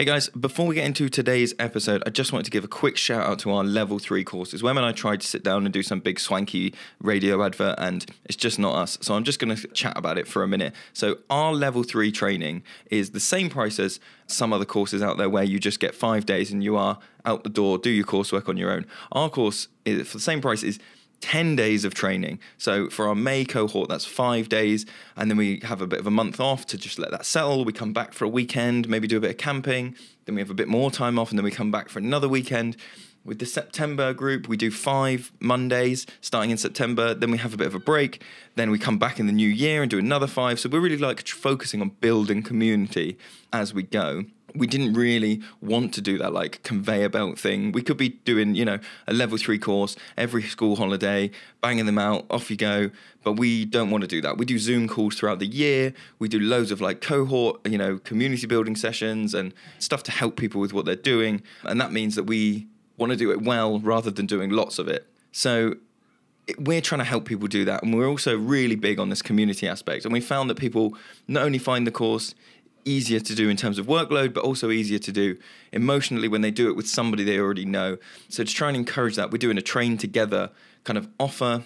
Hey guys, before we get into today's episode, I just wanted to give a quick shout out to our level three courses. When I tried to sit down and do some big swanky radio advert, and it's just not us. So I'm just going to chat about it for a minute. So, our level three training is the same price as some other courses out there where you just get five days and you are out the door, do your coursework on your own. Our course, is, for the same price, is 10 days of training. So for our May cohort, that's five days. And then we have a bit of a month off to just let that settle. We come back for a weekend, maybe do a bit of camping. Then we have a bit more time off, and then we come back for another weekend. With the September group, we do five Mondays starting in September. Then we have a bit of a break. Then we come back in the new year and do another five. So we're really like focusing on building community as we go we didn't really want to do that like conveyor belt thing. We could be doing, you know, a level three course every school holiday, banging them out, off you go. But we don't want to do that. We do Zoom calls throughout the year. We do loads of like cohort, you know, community building sessions and stuff to help people with what they're doing. And that means that we want to do it well rather than doing lots of it. So we're trying to help people do that. And we're also really big on this community aspect. And we found that people not only find the course easier to do in terms of workload, but also easier to do emotionally when they do it with somebody they already know. So to try and encourage that, we're doing a train together kind of offer.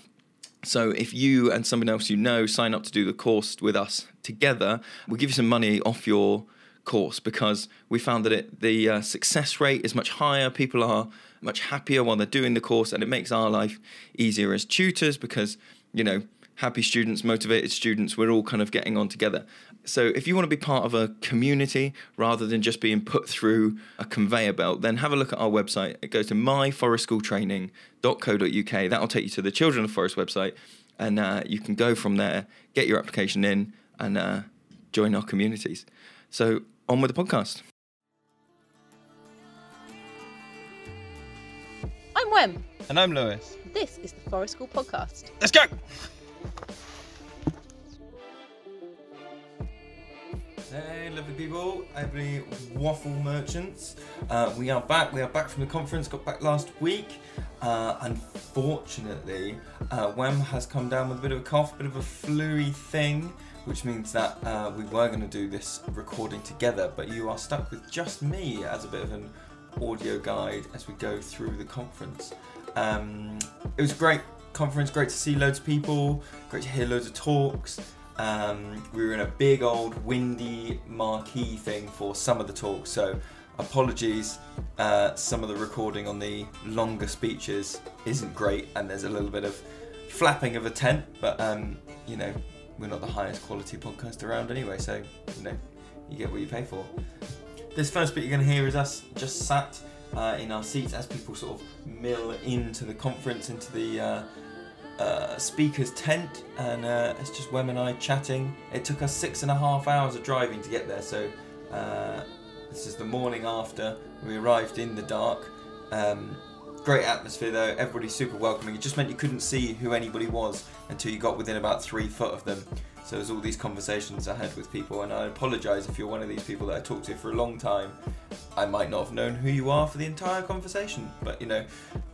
So if you and someone else you know sign up to do the course with us together, we'll give you some money off your course because we found that it, the uh, success rate is much higher. People are much happier while they're doing the course, and it makes our life easier as tutors because you know happy students, motivated students, we're all kind of getting on together. So if you want to be part of a community rather than just being put through a conveyor belt, then have a look at our website. It goes to myforestschooltraining.co.uk. That'll take you to the Children of Forest website, and uh, you can go from there, get your application in, and uh, join our communities. So on with the podcast. I'm Wem. And I'm Lewis. This is the Forest School Podcast. Let's go! Hey, lovely people, every waffle merchants. Uh, we are back. We are back from the conference. Got back last week. Uh, unfortunately, uh, Wem has come down with a bit of a cough, a bit of a fluey thing, which means that uh, we were going to do this recording together, but you are stuck with just me as a bit of an audio guide as we go through the conference. Um, it was a great conference, great to see loads of people, great to hear loads of talks. Um, we were in a big old windy marquee thing for some of the talks, so apologies. Uh, some of the recording on the longer speeches isn't great, and there's a little bit of flapping of a tent, but um, you know, we're not the highest quality podcast around anyway, so you know, you get what you pay for. This first bit you're going to hear is us just sat uh, in our seats as people sort of mill into the conference, into the uh, uh, speaker's tent, and uh, it's just Wem and I chatting. It took us six and a half hours of driving to get there, so uh, this is the morning after we arrived in the dark. Um, great atmosphere though, everybody super welcoming. It just meant you couldn't see who anybody was until you got within about three foot of them. So there's all these conversations I had with people, and I apologise if you're one of these people that I talked to for a long time. I might not have known who you are for the entire conversation, but you know,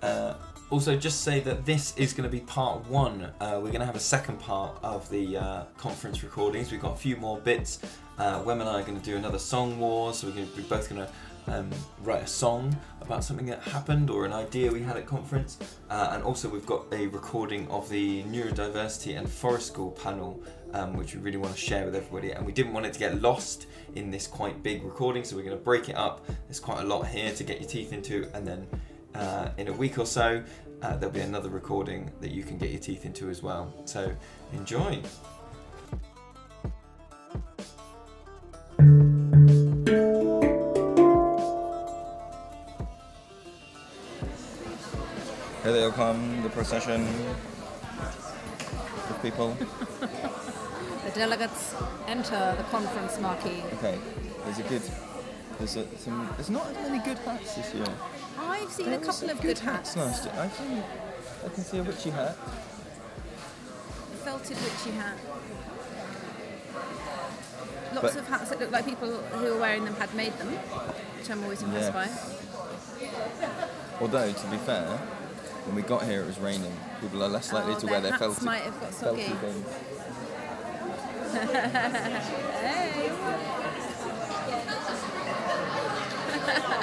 uh, also, just say that this is going to be part one. Uh, we're going to have a second part of the uh, conference recordings. We've got a few more bits. Uh, Wem and I are going to do another song war, so we're, to, we're both going to um, write a song about something that happened or an idea we had at conference. Uh, and also, we've got a recording of the neurodiversity and forest school panel, um, which we really want to share with everybody. And we didn't want it to get lost in this quite big recording, so we're going to break it up. There's quite a lot here to get your teeth into, and then uh, in a week or so, uh, there'll be another recording that you can get your teeth into as well. So enjoy. Here they all come, the procession of people. the delegates enter the conference marquee. Okay, there's a good. There's a, some. There's not as many good hats this year. I've seen a couple of good, hats. Nice. I think I can see a witchy hat. A felted witchy hat. Lots But- of hats that look like people who are wearing them had made them, which I'm always impressed by. Although, to be fair, when we got here it was raining. People are less oh, likely Oh, to wear their hats felted, might have got soggy. things. Hey.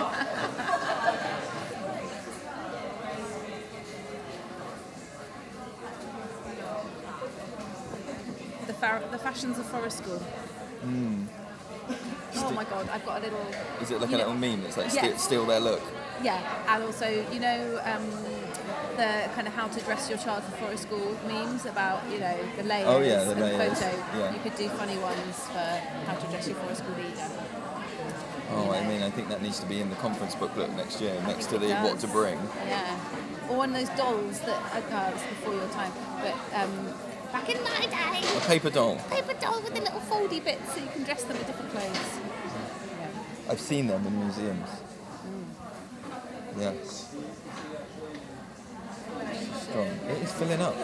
Fa- the fashions of forest school. Oh my god, I've got a little. Is it like a know- little meme that's like Yeah. steal, steal their look? Yeah, and also you know um, the kind of how to dress your child for forest school memes about you know the layers Oh, yeah, the and layers, photo. yeah. You could do funny ones for how to dress your forest school leader. Oh, I mean, I think that needs to be in the conference booklet next year, next to the it what to bring. Yeah, or one of those dolls that uh, it's before your time, but um, back in my day, A paper doll. A paper doll with the little foldy bits so you can dress them in different clothes. I've seen them in museums. Mm. Yeah. Strong. It is filling up.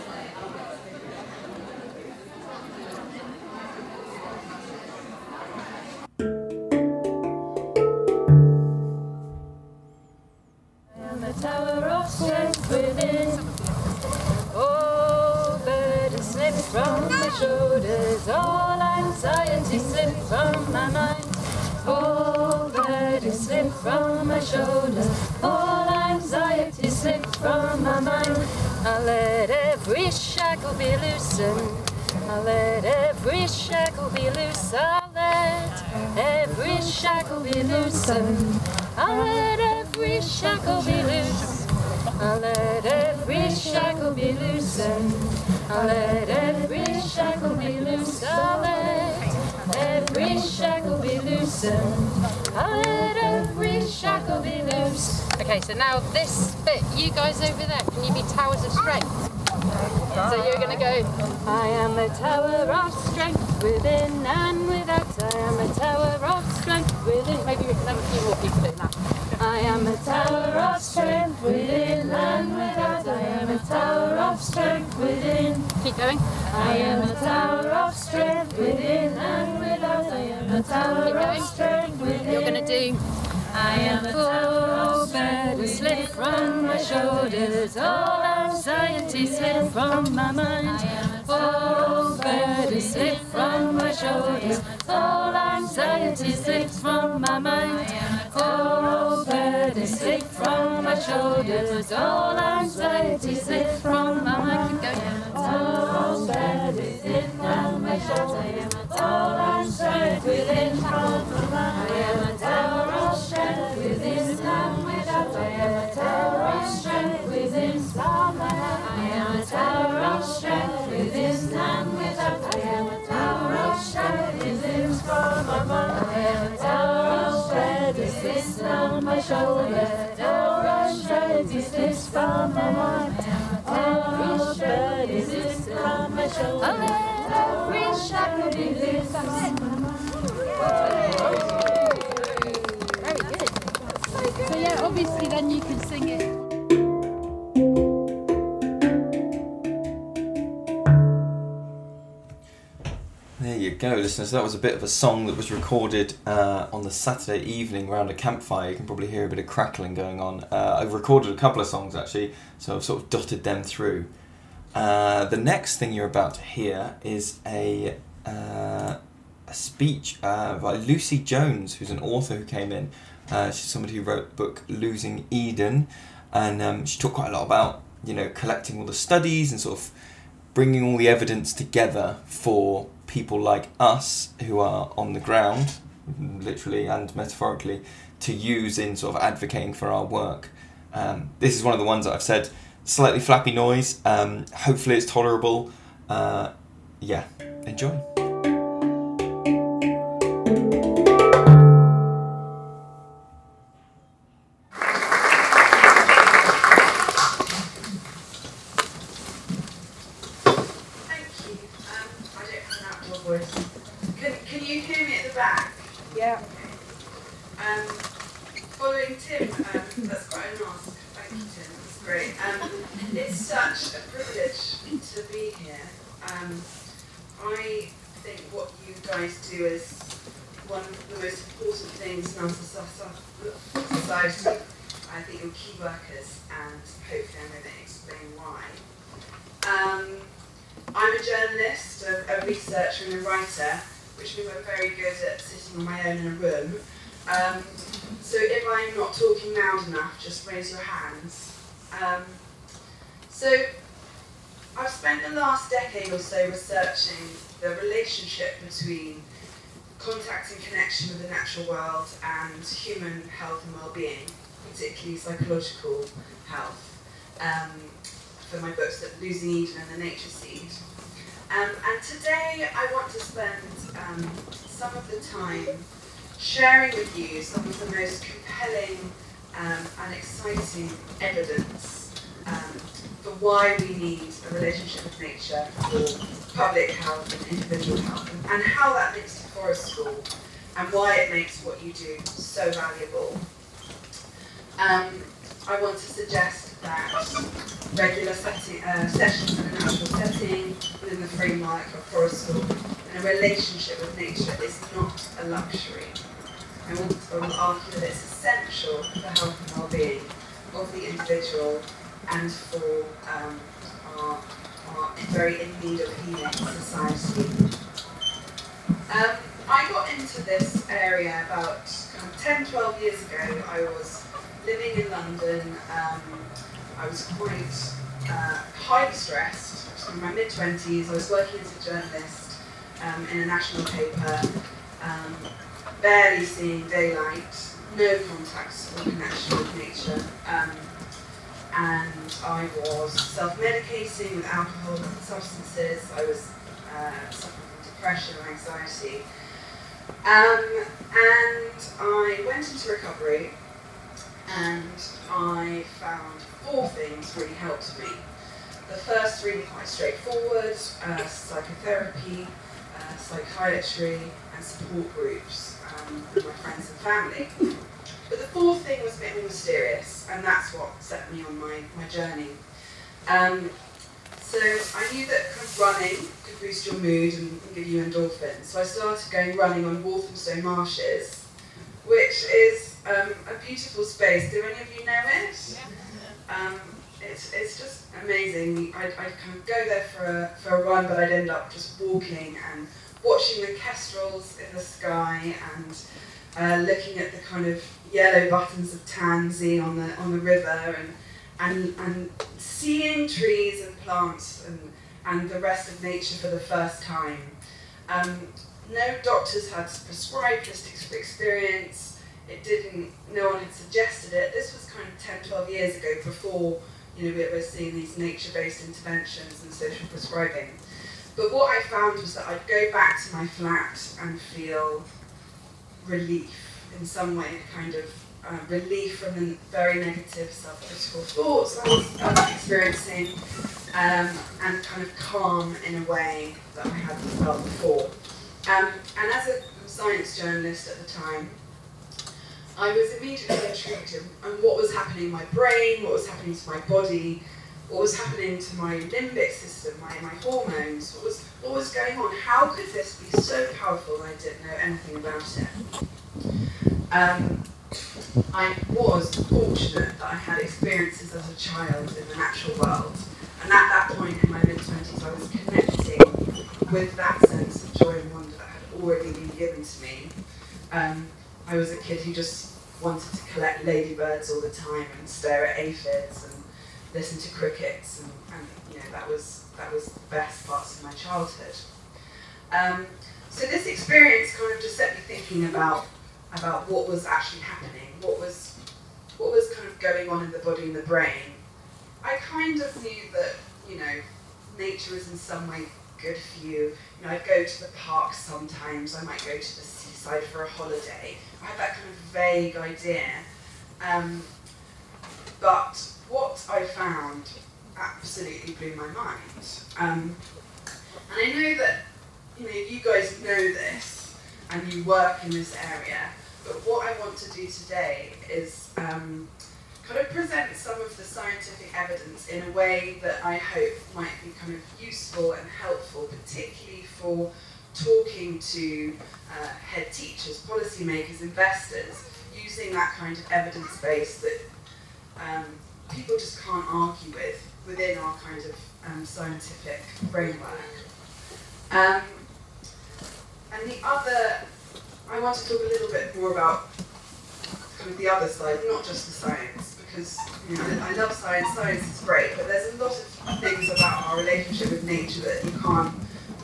All anxiety slips from my mind. Oh, burden slips from my shoulders, all anxiety slips from my mind. I'll let every shackle be loosened. I'll let every shackle be loose. I'll let every shackle be loosened. I'll let every shackle be loose. I'll let every shackle be loosened. I'll let every shackle be loose. I'll let every shackle be loosened. I'll let every shackle be loose. Okay, so now this bit, you guys over there, can you be towers of strength? So you're gonna go. I am a tower of strength within and without. I am a tower of strength within. Maybe we can have a few more people doing that. I am a tower of strength within and without. I am a tower of strength within. Keep going. I am a tower of strength within and without. I am a tower of strength within. You're gonna do. I am a full bed slip from my shoulders, all anxiety slip from my mind. Full bed slip from my shoulders, all anxiety slips from my mind. Full bed slip from my shoulders, all anxiety slips from my mind. Full bed slip from my shoulders, all anxiety within from my mind. Within on my shoulder. Of strength is this from my. Tower of strength is this from my shoulder. Every shackle be this from my. So yeah, obviously then you can sing it. Go, listeners. That was a bit of a song that was recorded uh, on the Saturday evening around a campfire. You can probably hear a bit of crackling going on. Uh, I've recorded a couple of songs actually, so I've sort of dotted them through. Uh, the next thing you're about to hear is a, uh, a speech uh, by Lucy Jones, who's an author who came in. Uh, she's somebody who wrote the book Losing Eden, and um, she talked quite a lot about you know collecting all the studies and sort of bringing all the evidence together for people like us who are on the ground, literally and metaphorically, to use in sort of advocating for our work. Um, this is one of the ones that I've said slightly flappy noise. Um, hopefully, it's tolerable. Uh, yeah, enjoy. Between contact and connection with the natural world and human health and well-being, particularly psychological health, um, for my books, that Losing Eden and The Nature Seed. Um, and today I want to spend um, some of the time sharing with you some of the most compelling um, and exciting evidence um, for why we need a relationship with nature for public health and individual health, and, how that links to forest school, and why it makes what you do so valuable. Um, I want to suggest that regular setting, uh, sessions in a natural setting within the framework of forest school and a relationship with nature is not a luxury. I want to argue that it's essential for the health and well-being of the individual and for um, our, our very in need of healing society. Um, I got into this area about kind of 10, 12 years ago. I was living in London. Um, I was quite uh, highly stressed. I was in my mid 20s. I was working as a journalist um, in a national paper, um, barely seeing daylight, no contact or connection with nature. And I was self-medicating with alcohol and substances. I was uh, suffering from depression and anxiety. Um, and I went into recovery and I found four things really helped me. The first really quite straightforward, uh, psychotherapy, uh, psychiatry and support groups um, with my friends and family. But the fourth thing was a bit more mysterious, and that's what set me on my, my journey. Um, so I knew that kind of running could boost your mood and, and give you endorphins. So I started going running on Walthamstow Marshes, which is um, a beautiful space. Do any of you know it? Um, it's, it's just amazing. I'd, I'd kind of go there for a, for a run, but I'd end up just walking and watching the kestrels in the sky and uh, looking at the kind of yellow buttons of tansy on the on the river and and and seeing trees and plants and and the rest of nature for the first time. Um, no doctors had prescribed this experience. It didn't. No one had suggested it. This was kind of 10, 12 years ago before you know we were seeing these nature-based interventions and social prescribing. But what I found was that I'd go back to my flat and feel relief in some way, kind of uh, relief from the very negative self-critical thoughts I was, I was experiencing, um, and kind of calm in a way that I hadn't felt before. Um, and as a science journalist at the time, I was immediately intrigued in, what was happening in my brain, what was happening to my body, what was happening to my limbic system, my, my hormones, what was, what was going on, how could this be so powerful I didn't know anything about it. Um, I was fortunate that I had experiences as a child in the natural world, and at that point in my mid 20s, I was connecting with that sense of joy and wonder that had already been given to me. Um, I was a kid who just wanted to collect ladybirds all the time and stare at aphids and listen to crickets, and, and you know that was that was the best parts of my childhood. Um, so this experience kind of just set me thinking about about what was actually happening, what was what was kind of going on in the body and the brain. I kind of knew that you know nature is in some way good for you. You know, I'd go to the park sometimes. I might go to the seaside for a holiday. I had that kind of vague idea. Um, but what I found absolutely blew my mind. Um, and I know that you know you guys know this and you work in this area. But what I want to do today is um, kind of present some of the scientific evidence in a way that I hope might be kind of useful and helpful, particularly for talking to uh, head teachers, policymakers, investors, using that kind of evidence base that um, people just can't argue with within our kind of um, scientific framework. Um, and the other I want to talk a little bit more about kind of the other side, not just the science, because you know, I love science, science is great, but there's a lot of things about our relationship with nature that you can't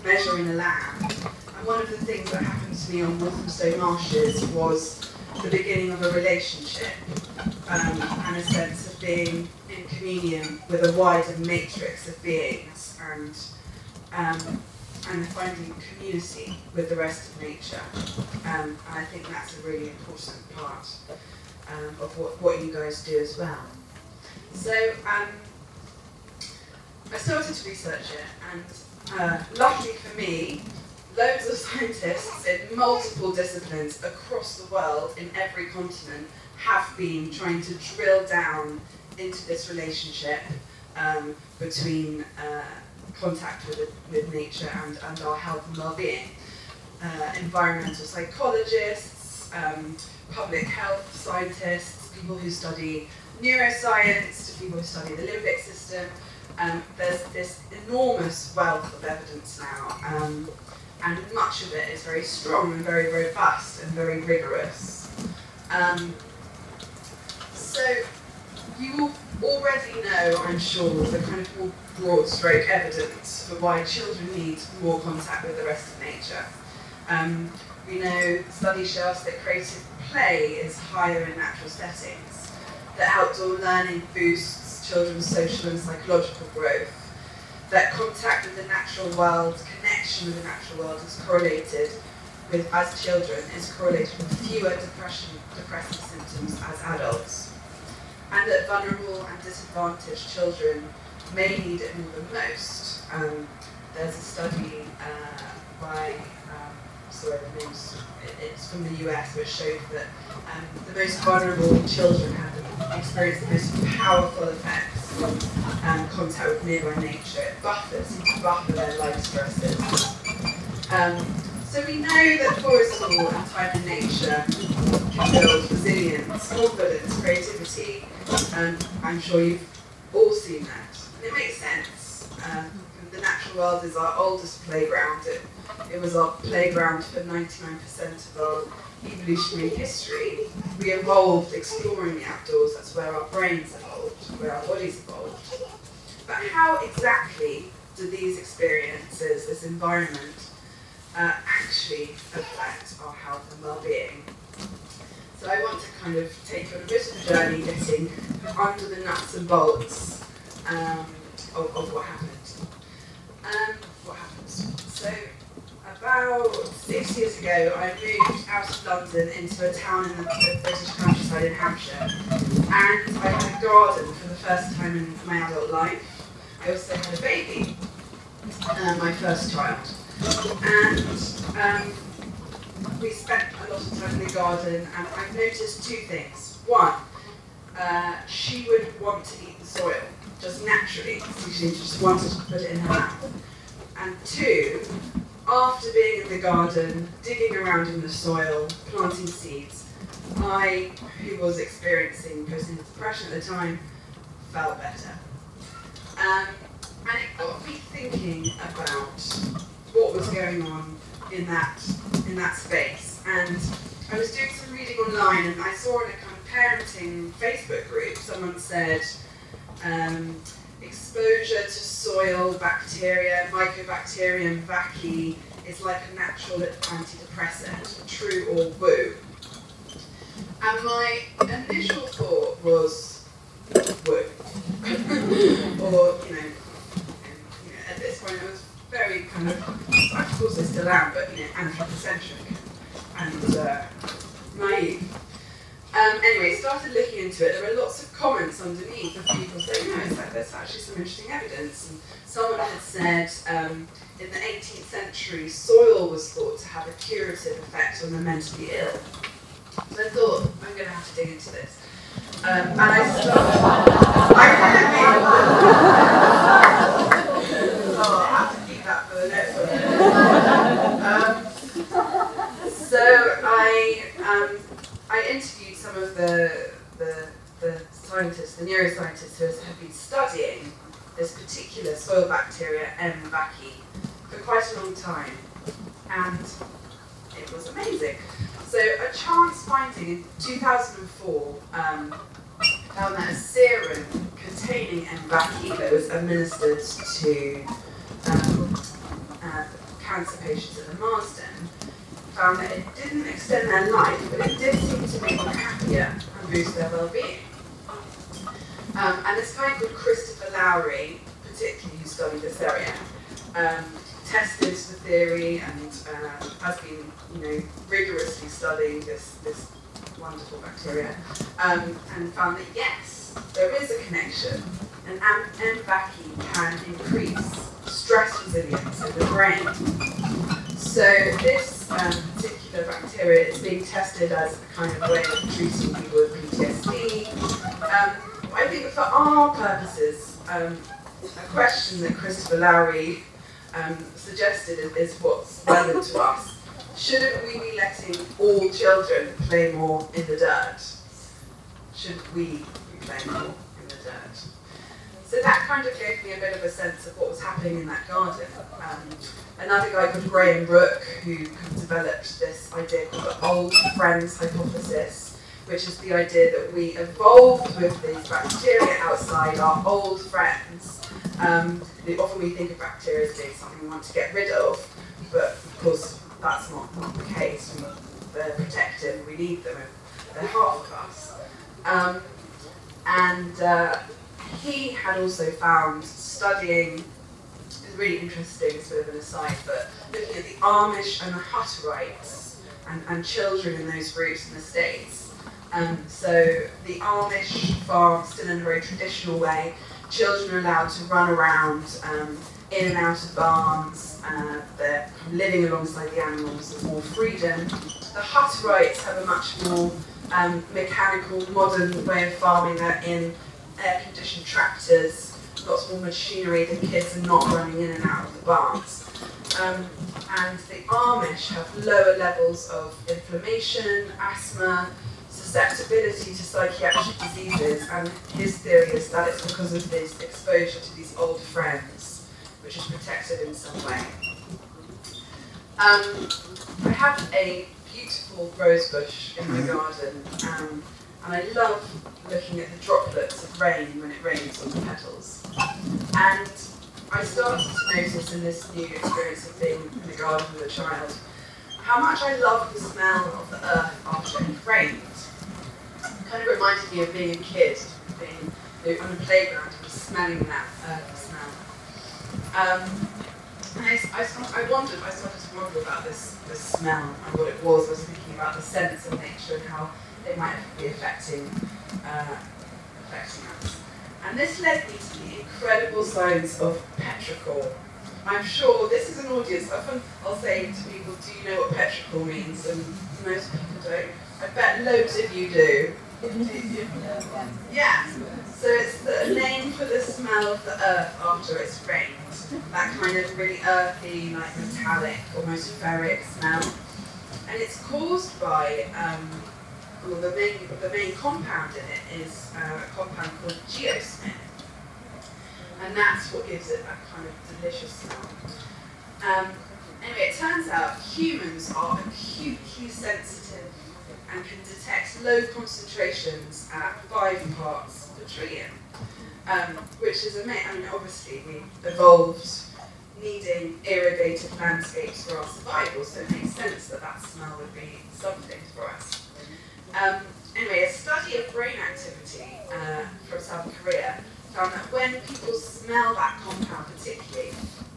measure in a lab. And one of the things that happened to me on Walthamstow Marshes was the beginning of a relationship um, and a sense of being in communion with a wider matrix of beings and um, and finding community with the rest of nature. Um, and I think that's a really important part um, of what, what you guys do as well. So um, I started to research it, and uh, luckily for me, loads of scientists in multiple disciplines across the world, in every continent, have been trying to drill down into this relationship um, between uh, contact with, with nature and, and our health and well-being. Uh, environmental psychologists, um, public health scientists, people who study neuroscience, to people who study the limbic system. Um, there's this enormous wealth of evidence now, um, and much of it is very strong and very robust and very rigorous. Um, so you already know, I'm sure, the kind of more broad stroke evidence for why children need more contact with the rest of nature. Um, we know studies show us that creative play is higher in natural settings, that outdoor learning boosts children's social and psychological growth, that contact with the natural world, connection with the natural world is correlated with, as children, is correlated with fewer depression, depressive symptoms as adults, and that vulnerable and disadvantaged children may need it more than most. Um, there's a study uh, by, um, sorry, it's from the US, which showed that um, the most vulnerable children have experienced the most powerful effects from um, contact with nearby nature. It buffers, to buffer their life stresses. So we know that forest law and time in nature can build resilience, confidence, creativity, and I'm sure you've all seen that. And it makes sense. Um, the natural world is our oldest playground. It, it was our playground for 99% of our evolutionary history. We evolved exploring the outdoors. That's where our brains evolved, where our bodies evolved. But how exactly do these experiences, this environment, uh, actually affect our health and well-being? So I want to kind of take on a bit of a journey getting under the nuts and bolts um, of, of what happened. Um, what happened? So about six years ago, I moved out of London into a town in the, the British countryside in Hampshire, and I had a garden for the first time in my adult life. I also had a baby, uh, my first child, and um, we spent a lot of time in the garden, and I've noticed two things. One, uh, she would want to eat the soil just naturally. She just wanted to put it in her mouth. And two, after being in the garden, digging around in the soil, planting seeds, I, who was experiencing postnatal depression at the time, felt better. Um, and it got me thinking about what was going on in that in that space. And I was doing some reading online, and I saw in a kind of parenting Facebook group, someone said um, exposure to soil bacteria, Mycobacterium vaccae, is like a natural antidepressant, true or woo. And my initial thought was woo. or, you know, you know, at this point I was very kind of, of course I still am, but you know, anthropocentric and uh, naive. Um, anyway, started looking into it. There were lots of comments underneath of people saying, no, it's like, there's actually some interesting evidence. And someone had said um, in the 18th century, soil was thought to have a curative effect on the mentally ill. So I thought, I'm going to have to dig into this. Um, and I started. I oh, I'll have to keep that for the next one. Um, so I, um, I interviewed some of the, the, the scientists, the neuroscientists who have been studying this particular soil bacteria, M. vaccae, for quite a long time. And it was amazing. So a chance finding in 2004 um, found that M. vaccae that was administered to um, uh, cancer patients at the Marsden found that it didn't extend their life, but it did seem to make them happier and boost their well-being. Um, and this guy called Christopher Lowry, particularly who studied this area, um, tested the theory and uh, has been, you know, rigorously studying this this wonderful bacteria, um, and found that yes, there is a connection, and M. vaccae can increase stress resilience in the brain. So this um, particular bacteria is being tested as a kind of way of treating people with PTSD. Um, I think for our purposes, um, a question that Christopher Lowry um, suggested is, what's relevant to us. Shouldn't we be letting all children play more in the dirt? Should we be playing more in the dirt? So that kind of gave me a bit of a sense of what was happening in that garden. Um, another guy called Graham Rook, who developed this idea called the old friends hypothesis, which is the idea that we evolved with these bacteria outside our old friends. Um, often we think of bacteria as being something we want to get rid of, but of course that's not, not the case. They're protective, we need them, they're half of us. Um, and uh, he had also found studying, it's really interesting, a of an aside, but looking at the Amish and the Hutterites and, and children in those groups in the States. Um, so the Amish farm still in a very traditional way. Children are allowed to run around um, in and out of barns. Uh, they're living alongside the animals there's more freedom. The Hutterites have a much more um, mechanical, modern way of farming. They're in air-conditioned tractors, lots more machinery. The kids are not running in and out of the barns. Um, and the Amish have lower levels of inflammation, asthma, susceptibility to psychiatric diseases, and his theory is that it's because of this exposure to these old friends, which is protected in some way. Um, I have a beautiful rose bush in my garden, um, and I love looking at the droplets of rain when it rains on the petals. And I started to notice in this new experience of being in the garden with a child how much I love the smell of the earth after it rained. It kind of reminded me of being a kid, being you know, on the playground and just smelling that earthy smell. Um, and I, I, I wondered, I started to wonder about this, this smell and what it was. I was thinking about the sense of nature and how it might be affecting, uh, affecting us. And this led me to the incredible science of petrichor. I'm sure this is an audience. Often I'll say to people, do you know what petrichor means? And most people don't. I bet loads of you do. Yeah. So it's the name for the smell of the earth after it's rained. That kind of really earthy, like metallic, almost ferric smell. And it's caused by um, well, the main the main compound in it is uh, a compound called geosmin, and that's what gives it that kind of delicious smell. Um, anyway, it turns out humans are acutely sensitive and can detect low concentrations at five parts per trillion, um, which is amazing. I mean, obviously we evolved needing irrigated landscapes for our survival, so it makes sense that that smell would be something for us. Um, anyway, a study of brain activity uh, from South Korea found that when people smell that compound particularly,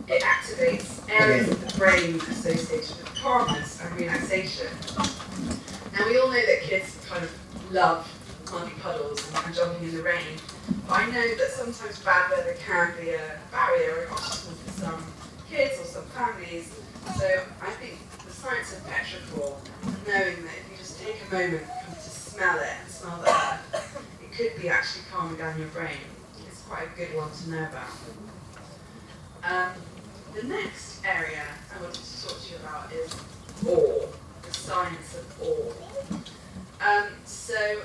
it activates areas of the brain associated with calmness and relaxation. Now we all know that kids kind of love muddy puddles and, and jumping in the rain, but I know that sometimes bad weather can be a barrier or obstacle for some kids or some families. So I think the science of petrichor, knowing that take a moment to smell it smell the earth, it could be actually calming down your brain. It's quite a good one to know about. Um, the next area I wanted to talk to you about is awe, the science of awe. Um, so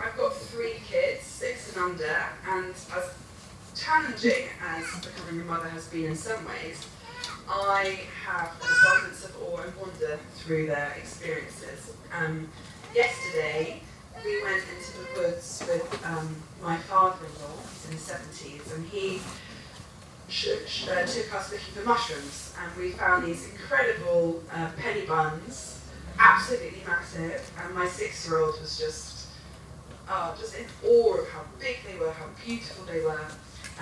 I've got three kids, six and under, and as challenging as becoming a mother has been in some ways, I have an abundance of awe and wonder through their experiences. Um, yesterday, we went into the woods with um, my father-in-law, he's in his 70s, and he uh, took us looking for mushrooms, and we found these incredible uh, penny buns, absolutely massive, and my six-year-old was just, uh, just in awe of how big they were, how beautiful they were,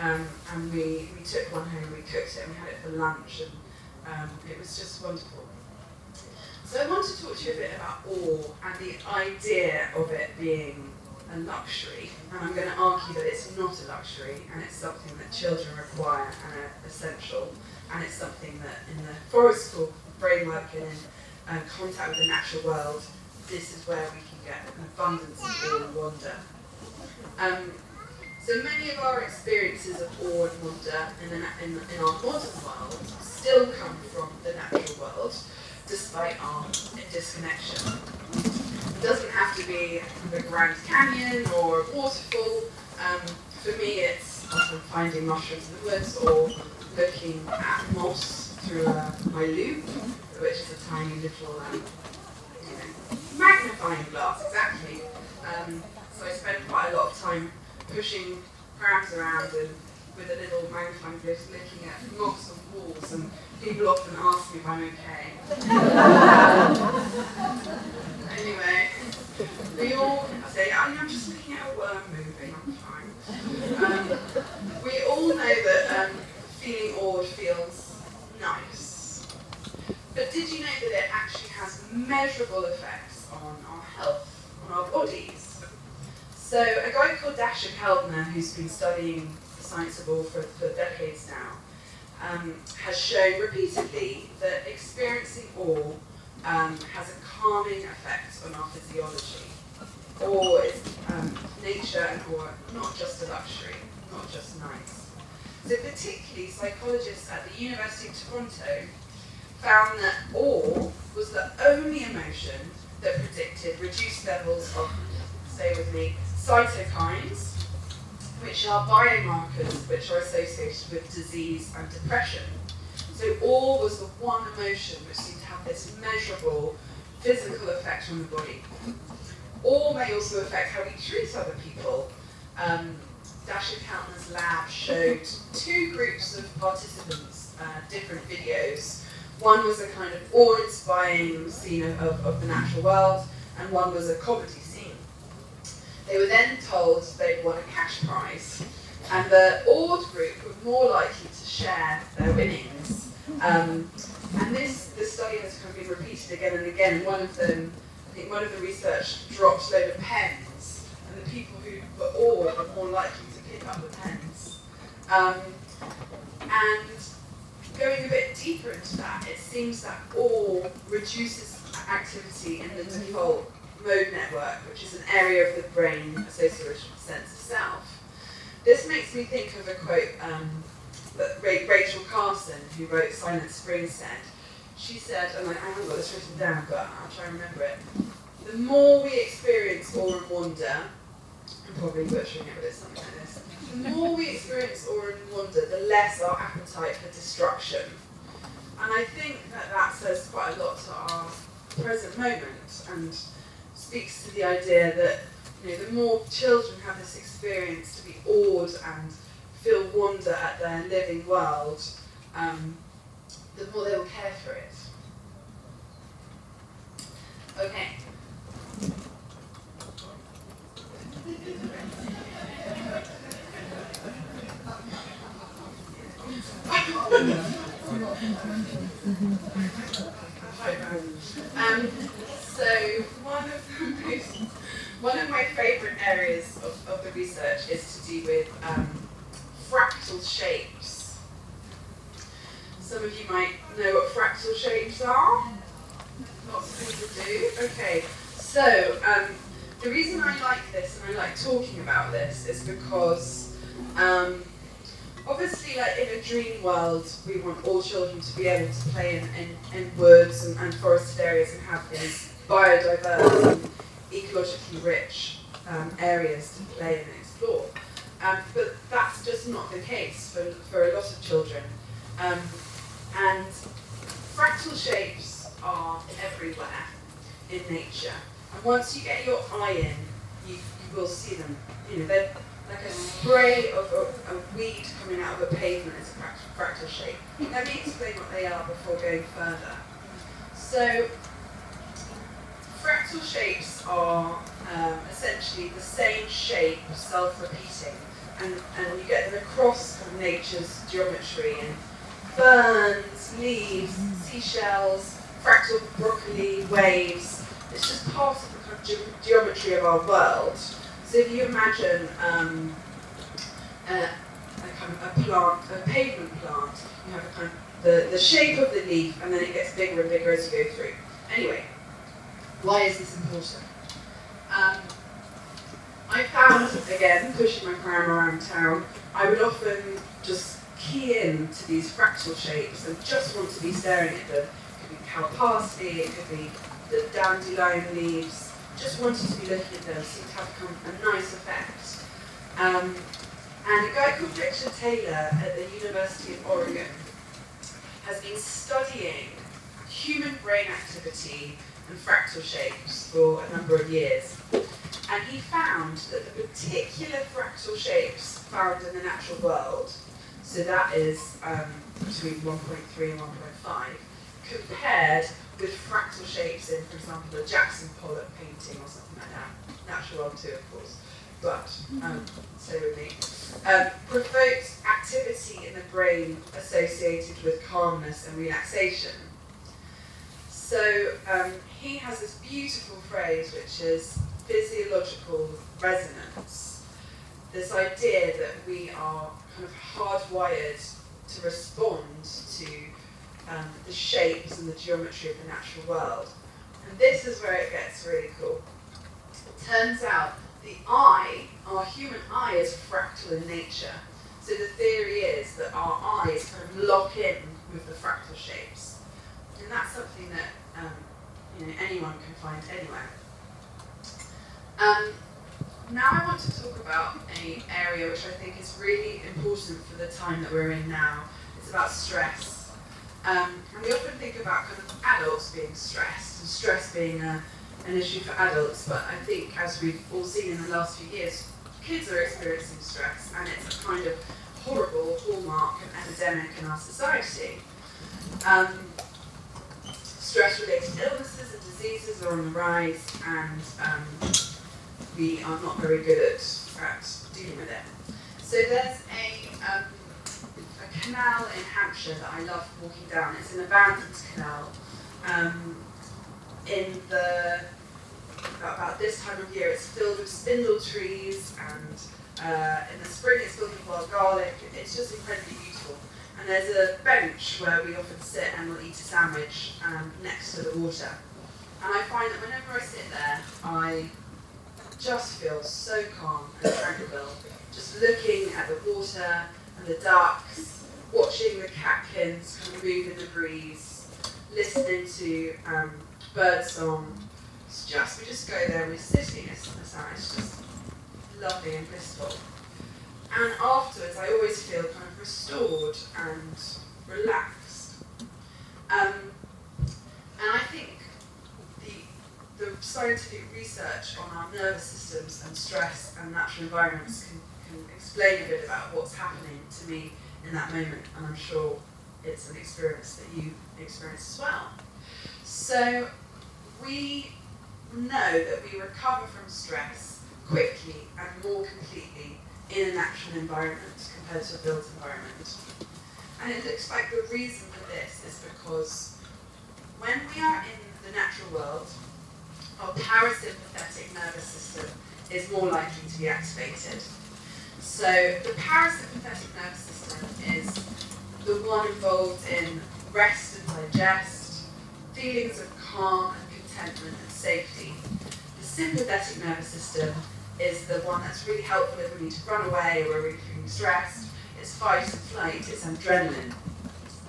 um, and we, we took one home, we cooked it, and we had it for lunch, and um, it was just wonderful. So I want to talk to you a bit about awe and the idea of it being a luxury. And I'm going to argue that it's not a luxury and it's something that children require and are essential. And it's something that in the forest school framework and in uh, contact with the natural world, this is where we can get an abundance of awe and wonder. Um, so many of our experiences of awe and wonder in, the, in, in our modern world still come from the natural world despite our disconnection. It doesn't have to be the Grand Canyon or a waterfall. Um, for me, it's often finding mushrooms in the woods or looking at moss through uh, my loupe, which is a tiny little um, you know, magnifying glass, exactly. Um, so I spend quite a lot of time pushing crabs around and with a little magnifying glass looking at moss on walls and people often ask me if I'm okay. anyway, we all say, I'm just looking at a worm moving, I'm fine. Um, we all know that um, feeling awed feels nice. But did you know that it actually has measurable effects on our health, on our bodies? So a guy called Dacher Keltner, who's been studying the science of awe for, for decades now, um, has shown repeatedly that experiencing awe um, has a calming effect on our physiology. Awe is um, nature and awe, not just a luxury, not just nice. So particularly psychologists at the University of Toronto found that awe was the only emotion that predicted reduced levels of, stay with me, cytokines, which are biomarkers which are associated with disease and depression. So awe was the one emotion which seemed to have this measurable physical effect on the body. Awe may also affect how we treat other people. Um, Dacher Keltner's lab showed two groups of participants, uh, different videos. One was a kind of awe-inspiring scene of, of, of the natural world, and one was a comedy. They were then told they'd won a cash prize, and the awed group were more likely to share their winnings. Um, and this, this study has kind of been repeated again and again. One of them, I think one of the research dropped a load of pens, and the people who were awed were more likely to pick up the pens. Um, and going a bit deeper into that, it seems that awe reduces activity in the default mode network, which is an area of the brain associated with sense of self. This makes me think of a quote um, that Rachel Carson, who wrote Silent Spring, said. She said, and I I haven't got this written down, but I'll try and remember it. The more we experience awe and wonder, I'm probably butchering it, but it's something like this. The more we experience awe and wonder, the less our appetite for destruction. And I think that that says quite a lot to our present moment and speaks to the idea that you know, the more children have this experience to be awed and feel wonder at their living world, um, the more they will care for it. Okay. Um, so one of the most, one of my favourite areas of, of the research is to do with um, fractal shapes. Some of you might know what fractal shapes are. Lots of people do. Okay, so um, the reason I like this and I like talking about this is because um, obviously, like in a dream world, we want all children to be able to play in, in, in woods and, and forested areas and have these biodiverse and ecologically rich um, areas to play and explore. Um, but that's just not the case for, for a lot of children. Um, and fractal shapes are everywhere in nature. And once you get your eye in, you can will see them. You know, they're like a spray of a, a weed coming out of a pavement is a fract- fractal shape. Let me explain what they are before going further. So, fractal shapes are um, essentially the same shape, self-repeating, and, and you get them across kind of nature's geometry and ferns, leaves, seashells, fractal broccoli, waves. It's just part of the kind of ge- geometry of our world. So if you imagine um, a, a kind of a plant, a pavement plant, you have a kind of the, the shape of the leaf and then it gets bigger and bigger as you go through. Anyway, why is this important? Um, I found, again, pushing my pram around town, I would often just key in to these fractal shapes and just want to be staring at them. It could be cow parsley, it could be the dandelion leaves, just wanted to be looking at them, seemed to have a nice effect. Um, and a guy called Richard Taylor at the University of Oregon has been studying human brain activity and fractal shapes for a number of years. And he found that the particular fractal shapes found in the natural world, so that is um, between 1.3 and 1.5, compared with fractal shapes in, for example, a Jackson Pollock painting or something like that. Natural world too, of course. But, um, so with me. Um, provokes activity in the brain associated with calmness and relaxation. So um, he has this beautiful phrase which is physiological resonance. This idea that we are kind of hardwired to respond to um, the shapes and the geometry of the natural world. And this is where it gets really cool. It turns out the eye, our human eye, is fractal in nature. So the theory is that our eyes kind of lock in with the fractal shapes. And that's something that um, you know, anyone can find anywhere. Um, now I want to talk about an area which I think is really important for the time that we're in now. It's about stress. Um, and we often think about kind of adults being stressed and stress being a, an issue for adults, but I think as we've all seen in the last few years, kids are experiencing stress and it's a kind of horrible hallmark and epidemic in our society. Um, stress-related illnesses and diseases are on the rise and um, we are not very good at, at dealing with it. So there's a, um, a canal in Hampshire that I love walking down. It's an abandoned canal. Um, in the about, this time of year, it's filled with spindle trees, and uh, in the spring, it's filled with wild garlic. It's just incredibly. And there's a bench where we often sit and we'll eat a sandwich um, next to the water. And I find that whenever I sit there, I just feel so calm and tranquil, just looking at the water and the ducks, watching the catkins kind of move in the breeze, listening to um, bird song. It's just, we just go there and we're sitting, it's, it's, it's just lovely and blissful. And afterwards, I always feel kind of restored and relaxed. Um, and I think the, the scientific research on our nervous systems and stress and natural environments can, can explain a bit about what's happening to me in that moment, and I'm sure it's an experience that you experience as well. So we know that we recover from stress quickly and more completely in a natural environment compared to a built environment. And it looks like the reason for this is because when we are in the natural world, our parasympathetic nervous system is more likely to be activated. So the parasympathetic nervous system is the one involved in rest and digest, feelings of calm and contentment and safety. The sympathetic nervous system is the one that's really helpful if we need to run away or we're really feeling stressed. It's fight or flight, it's adrenaline.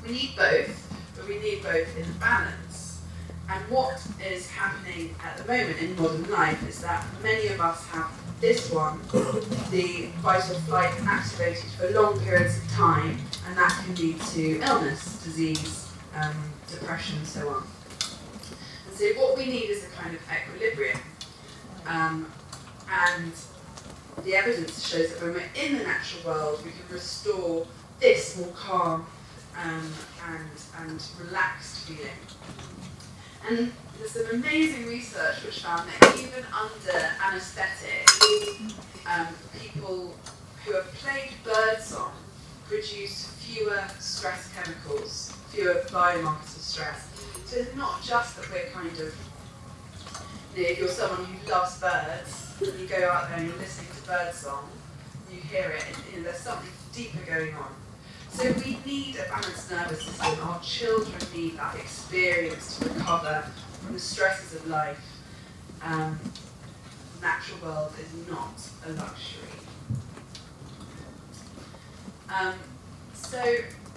We need both, but we need both in balance. And what is happening at the moment in modern life is that many of us have this one, the fight or flight activated for long periods of time, and that can lead to illness, disease, um, depression, and so on. And so what we need is a kind of equilibrium. Um, and the evidence shows that when we're in the natural world, we can restore this more calm um, and, and relaxed feeling. And there's some amazing research which found that even under anaesthetic, um, people who have played birdsong produce fewer stress chemicals, fewer biomarkers of stress. So it's not just that we're kind of, you know, if you're someone who loves birds, you go out there and you're listening to birdsong, you hear it, and there's something deeper going on. So we need a balanced nervous system. Our children need that experience to recover from the stresses of life. Um, natural world is not a luxury. Um, so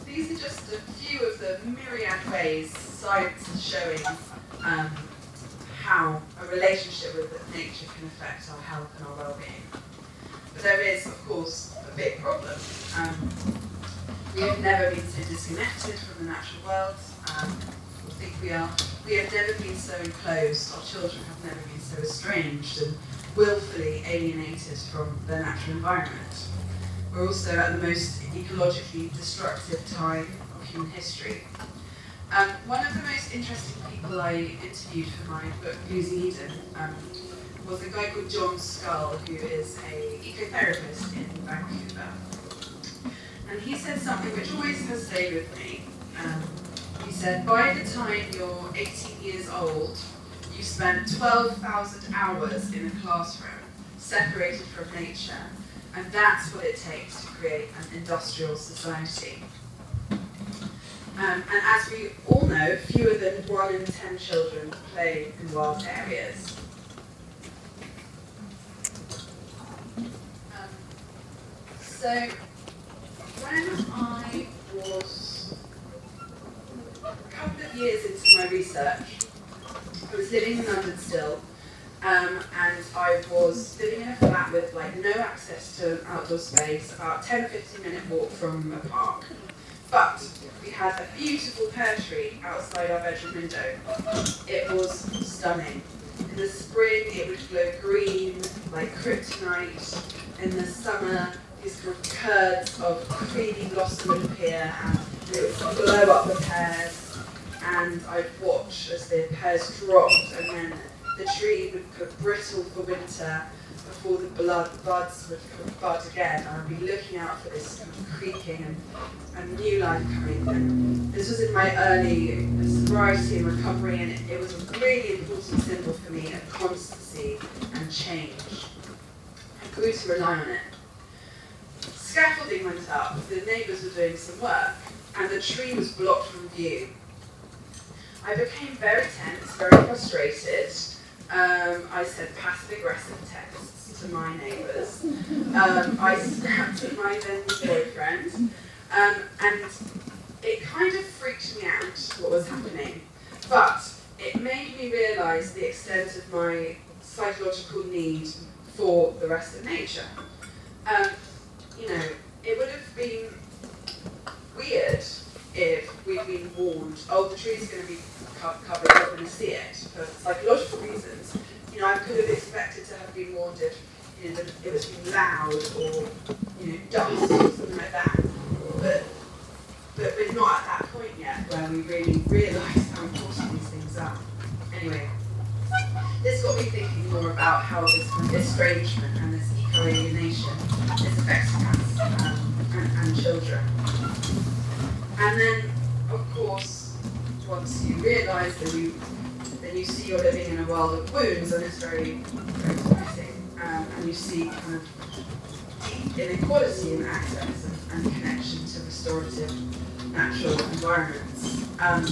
these are just a few of the myriad ways science is showing um, how a relationship with nature can affect our health and our well-being. But there is, of course, a big problem. Um, we have never been so disconnected from the natural world. Um, I think we are. We have never been so enclosed. Our children have never been so estranged and willfully alienated from their natural environment. We're also at the most ecologically destructive time of human history. Um, one of the most interesting people I interviewed for my book, Losing Eden, um, was a guy called John Scull, who is a ecotherapist in Vancouver. And he said something which always has stayed with me. Um, he said, by the time you're 18 years old, you spent 12,000 hours in a classroom, separated from nature, and that's what it takes to create an industrial society. Um, and as we all know, fewer than one in ten children play in wild areas. Um, so, when I was a couple of years into my research, I was living in London still, um, and I was living in a flat with like no access to outdoor space, about 10 or 15 minute walk from a park. But we had a beautiful pear tree outside our bedroom window. It was stunning. In the spring, it would glow green like kryptonite. In the summer, these kind of curds of creamy blossom would appear, and it would blow up the pears. And I'd watch as the pears dropped, and then the tree would go brittle for winter before the blood buds would bud again. I'd be looking out for this creaking and, and new life coming. And this was in my early sobriety and recovery, and it, it was a really important symbol for me of constancy and change. I grew to rely on it. Scaffolding went up, the neighbours were doing some work, and the tree was blocked from view. I became very tense, very frustrated. Um, I said passive aggressive texts to my neighbours. Um, I snapped at my then boyfriend. Um, and it kind of freaked me out what was happening. But it made me realise the extent of my psychological need for the rest of nature. Um, you know, it would have been weird if we'd been warned, oh, the tree's going to be co- covered, you're not going to see it, for psychological reasons. You know, I could have expected to have been warned if you know, it was loud or, you know, dust or something like that. But, but we're not at that point yet where we really realise how important these things are. Anyway, this got me thinking more about how this estrangement and this eco-alienation is affecting us um, and, and children. And then, of course, once you realise that you, then you see you're living in a world of wounds, and it's very, very. Um, and you see kind of inequality in access and, connection to restorative natural environments. Um,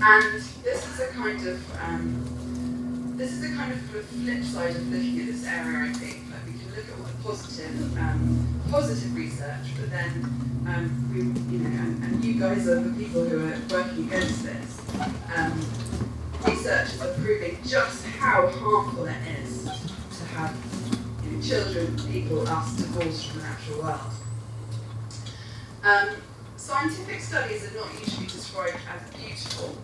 and this is a kind of um, this is a kind of, flip side of looking at this area. I think like we can look at the positive um, positive research, but then um, we, you know, and, and you guys are the people who are working against this. Um, researchers are proving just how harmful it is have children, people, us divorced from the natural world. Um, scientific studies are not usually described as beautiful,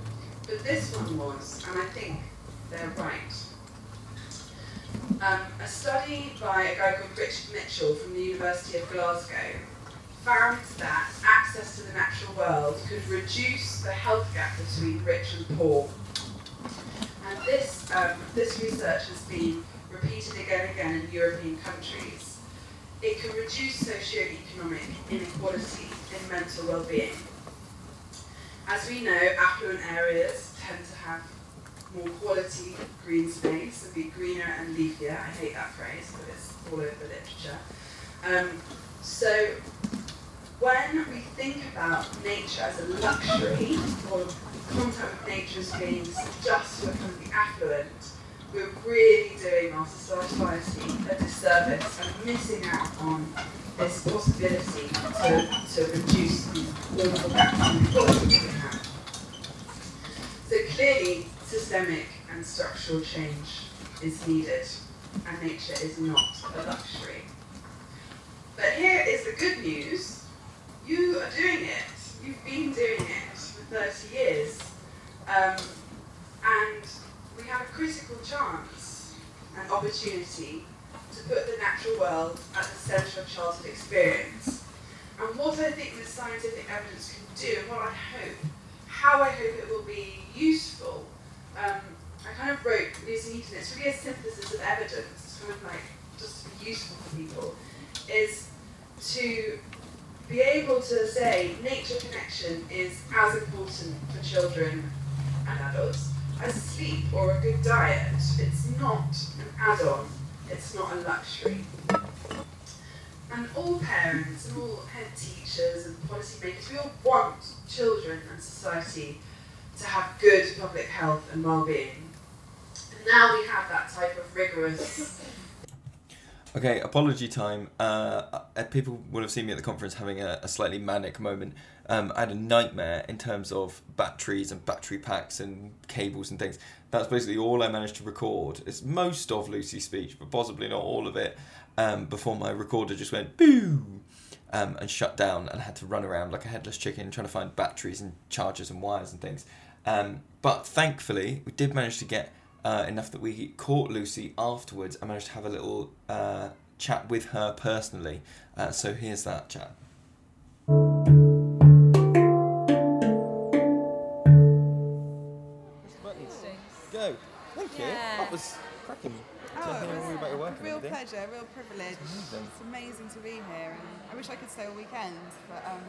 but this one was, and I think they're right. Um, a study by a guy called Richard Mitchell from the University of Glasgow found that access to the natural world could reduce the health gap between rich and poor. And this, um, this research has been repeated again and again in European countries. It can reduce socio-economic inequality in mental well-being. As we know, affluent areas tend to have more quality green space and be greener and leafier. I hate that phrase, but it's all over the literature. Um, so when we think about nature as a luxury, or contact with nature as being just for kind of the affluent, we're really doing our society a disservice and missing out on this possibility to, to reduce these inequality we have. So clearly, systemic and structural change is needed, and nature is not a luxury. But here is the good news. You are doing it. You've been doing it for 30 years. Um, and we have a critical chance and opportunity to put the natural world at the centre of childhood experience. And what I think the scientific evidence can do, and what I hope, how I hope it will be useful, um, I kind of wrote Losing Eden, it's really a synthesis of evidence, kind of like just useful for people, is to be able to say nature connection is as important for children and adults as sleep or a good diet. It's not an add-on, it's not a luxury. And all parents and all head teachers and policymakers, we all want children and society to have good public health and well-being. And now we have that type of rigorous Okay, apology time. Uh, uh, people will have seen me at the conference having a, a slightly manic moment. Um, I had a nightmare in terms of batteries and battery packs and cables and things. That's basically all I managed to record. It's most of Lucy's speech, but possibly not all of it. Um, before my recorder just went boo um, and shut down, and I had to run around like a headless chicken trying to find batteries and chargers and wires and things. Um, but thankfully, we did manage to get uh, enough that we caught Lucy afterwards. I managed to have a little uh, chat with her personally. Uh, so here's that chat. Go. Thank you. Yeah. That was cracking Oh, it was about your work real pleasure, real privilege. amazing. It's amazing to be here, and I wish I could stay all weekend, but um,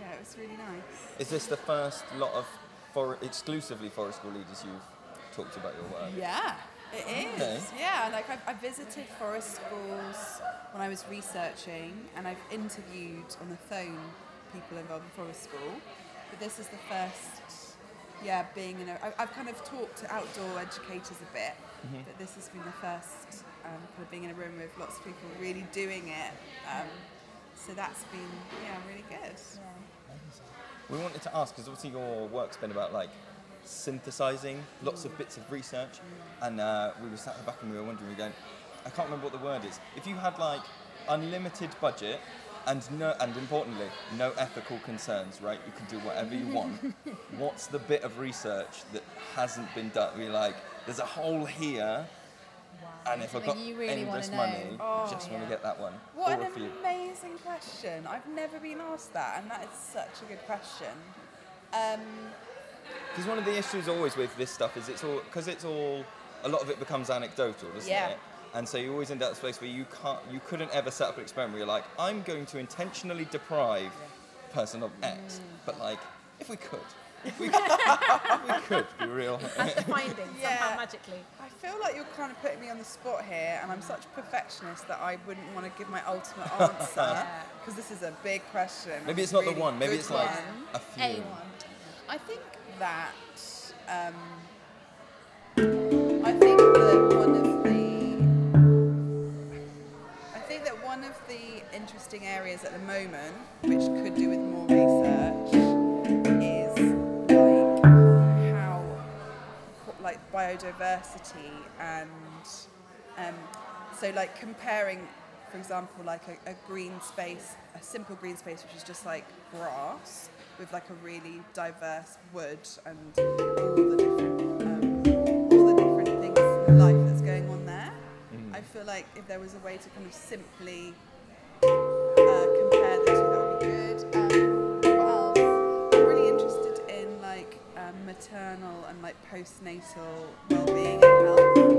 yeah, it was really nice. Is this the first lot of for exclusively forest school leaders you've talked about your work? Yeah, it is. Okay. Yeah, like I've, I visited forest schools when I was researching, and I've interviewed on the phone people involved in forest school. But this is the first, yeah, being in a. I, I've kind of talked to outdoor educators a bit, Mm-hmm. but this has been the first um, kind of being in a room with lots of people really doing it. Um, so that's been, yeah, really good. We wanted to ask because obviously your work's been about like synthesizing lots of bits of research, and uh, we were sat at the back and we were wondering, we were going, I can't remember what the word is. If you had like unlimited budget and no, and importantly, no ethical concerns, right? You can do whatever you want. What's the bit of research that hasn't been done? We're like, there's a hole here. And if I've got you really endless money, Oh, just want yeah. to get that one. What or an amazing question. I've never been asked that, and that is such a good question. Um, Because one of the issues always with this stuff is it's all because it's all a lot of it becomes anecdotal, doesn't Yeah. it? And so you always end up in a space where you can't, you couldn't ever set up an experiment where you're like, I'm going to intentionally deprive person of X, mm. but like, if we could, if we, if we could be real. That's the finding Yeah. somehow magically. I feel like you're kind of putting me on the spot here, and I'm such a perfectionist that I wouldn't want to give my ultimate answer because this is a big question. Maybe it's a not the one. Maybe good it's like one. a few. A1. I think that. Um, I think that one of the. I think that one of the interesting areas at the moment, which could do with more research, is like how, like biodiversity and, um, so like comparing, for example, like a, a green space, a simple green space, which is just like grass, with like a really diverse wood and all the different, um, all the different things in life that's going on there. I feel like if there was a way to kind of simply uh, compare the two, that would be good. Um, what else? I'm really interested in like um, maternal and like postnatal well-being and health. I'm,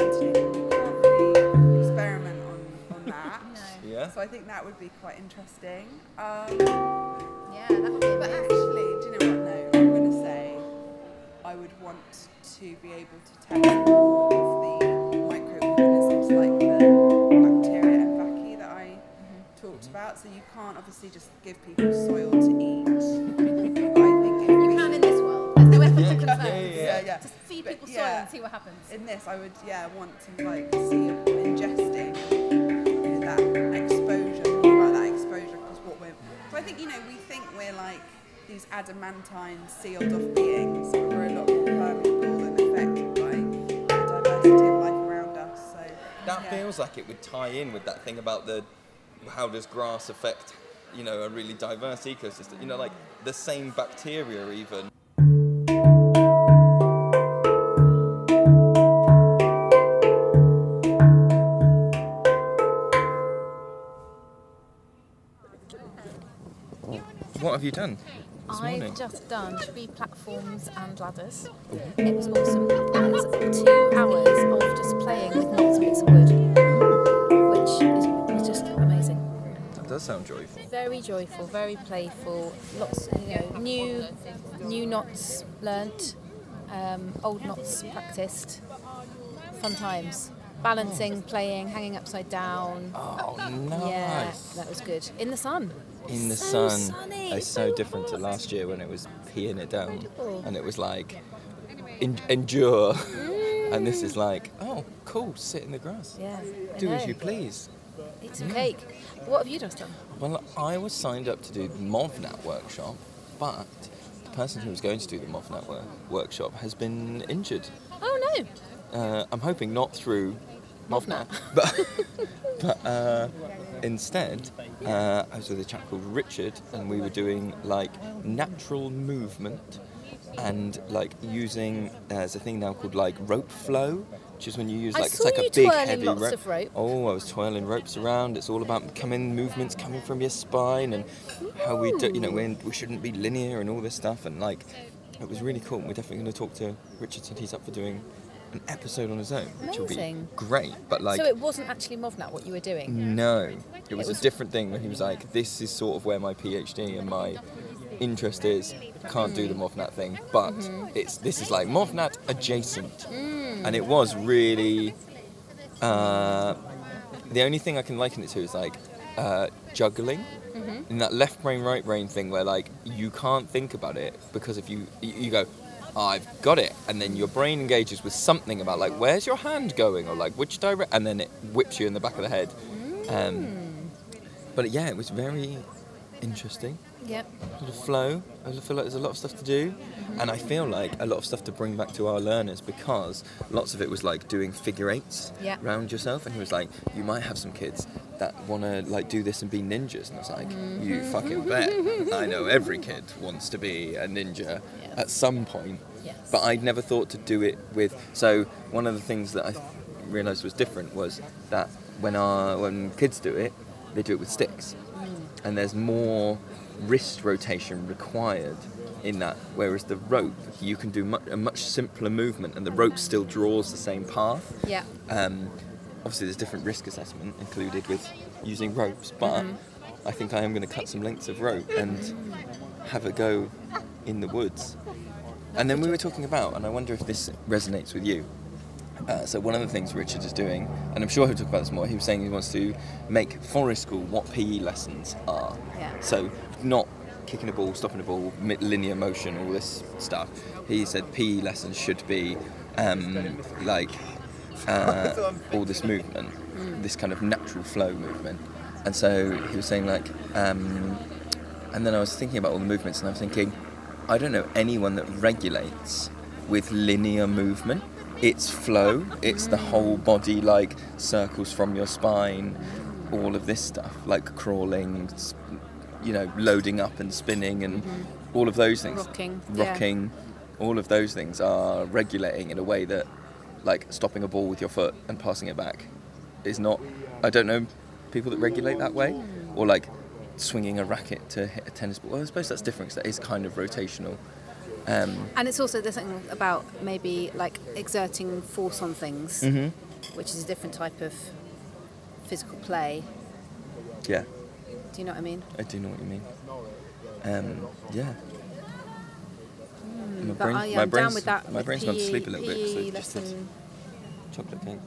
Anthony, you can't really experiment on, on that. Yeah. So I think that would be quite interesting. Um, Yeah, that would be but actually, do you know what? No, I'm going to say I would want to be able to test more of the microorganisms like the bacteria and vaccae that I mm-hmm. talked about. So you can't obviously just give people soil to eat. I think if You can in this world. There's no ethical Yeah, yeah, yeah. yeah, yeah. Just feed But people soil yeah. and see what happens. In this, I would yeah want to like see ingesting you know, that exposure, more about that exposure, because what we're. So I think you know we think we're like these adamantine sealed off beings, we're a lot more permeable and affected by the diversity of life around us. So That yeah. feels like it would tie in with that thing about the how does grass affect you know a really diverse ecosystem. You know, like the same bacteria even. What have you done this morning? I've just done three platforms and ladders. It was awesome. And two hours of just playing with knots of bits of wood, which is just amazing. That does sound joyful. Very joyful, very playful. Lots, you know, new, new knots learnt, um, old knots practiced. Fun times. Balancing, playing, hanging upside down. Oh, Yeah, that was good. In the sun. In the So sun. sunny, It's so different to last year when it was peeing it down, Incredible. and it was like en- endure. and this is like, oh, cool, sit in the grass, Yeah. Do as you please. Eat some cake. What have you just done? Well, I was signed up to do the MovNat workshop, but the person who was going to do the MovNat wor- workshop has been injured. Oh no. Uh, I'm hoping not through MovNat. but but uh, instead, uh, I was with a chap called Richard, and we were doing like natural movement and like using there's a thing now called like rope flow, which is when you use like it's like a big heavy rope. rope. Oh, I was twirling ropes around. It's all about coming movements coming from your spine and how we do, you know, when we shouldn't be linear and all this stuff. And like, it was really cool. We're definitely going to talk to Richard and he's up for doing an episode on his own, which will be Amazing. great. But like, so it wasn't actually MovNat what you were doing. no, it was, was- a different thing when he was like, "This is sort of where my PhD and my interest is. Can't do the MovNat thing, but it's this is like MovNat adjacent." And it was really. Uh, the only thing I can liken it to is like uh, juggling. In that left brain, right brain thing, where like you can't think about it because if you you go, "Oh, I've got it, and then your brain engages with something about like where's your hand going or like which direction, and then it whips you in the back of the head. Um, but yeah, it was very interesting. Yep. A lot of flow. I feel like there's a lot of stuff to do, mm-hmm. and I feel like a lot of stuff to bring back to our learners because lots of it was like doing figure eights Yeah. around yourself, and he was like, you might have some kids that want to like do this and be ninjas, and I was like, you mm-hmm. fucking bet. I know every kid wants to be a ninja Yes. at some point, Yes. but I'd never thought to do it with. So one of the things that I realised was different was that when our when kids do it, they do it with sticks, mm. and there's more wrist rotation required in that. Whereas the rope, you can do mu- a much simpler movement, and the rope still draws the same path. Yeah. Um, obviously, there's different risk assessment included with using ropes, but I think I am going to cut some lengths of rope and have a go in the woods. And then we were talking about, and I wonder if this resonates with you. Uh, so one of the things Richard is doing, and I'm sure he'll talk about this more. He was saying he wants to make forest school what PE lessons are. Yeah. So not kicking a ball, stopping a ball, linear motion, all this stuff. He said PE lessons should be um, like uh, all this movement, this kind of natural flow movement. And so he was saying like, um, and then I was thinking about all the movements, and I was thinking, I don't know anyone that regulates with linear movement. It's flow. It's the whole body, like circles from your spine, all of this stuff, like crawling, you know, loading up and spinning, and mm-hmm. all of those things. Rocking, yeah. Rocking. All of those things are regulating in a way that like stopping a ball with your foot and passing it back is not. I don't know people that regulate that way, or like swinging a racket to hit a tennis ball. Well, I suppose that's different because that is kind of rotational. Um, And it's also there's something about maybe like exerting force on things, mhm. which is a different type of physical play. Yeah, Do you know what I mean? I do know what you mean. Um, yeah. My, But brain, I, my am brain's, down with that. my brain's gone to sleep a little bit. PE So just did chocolate cake.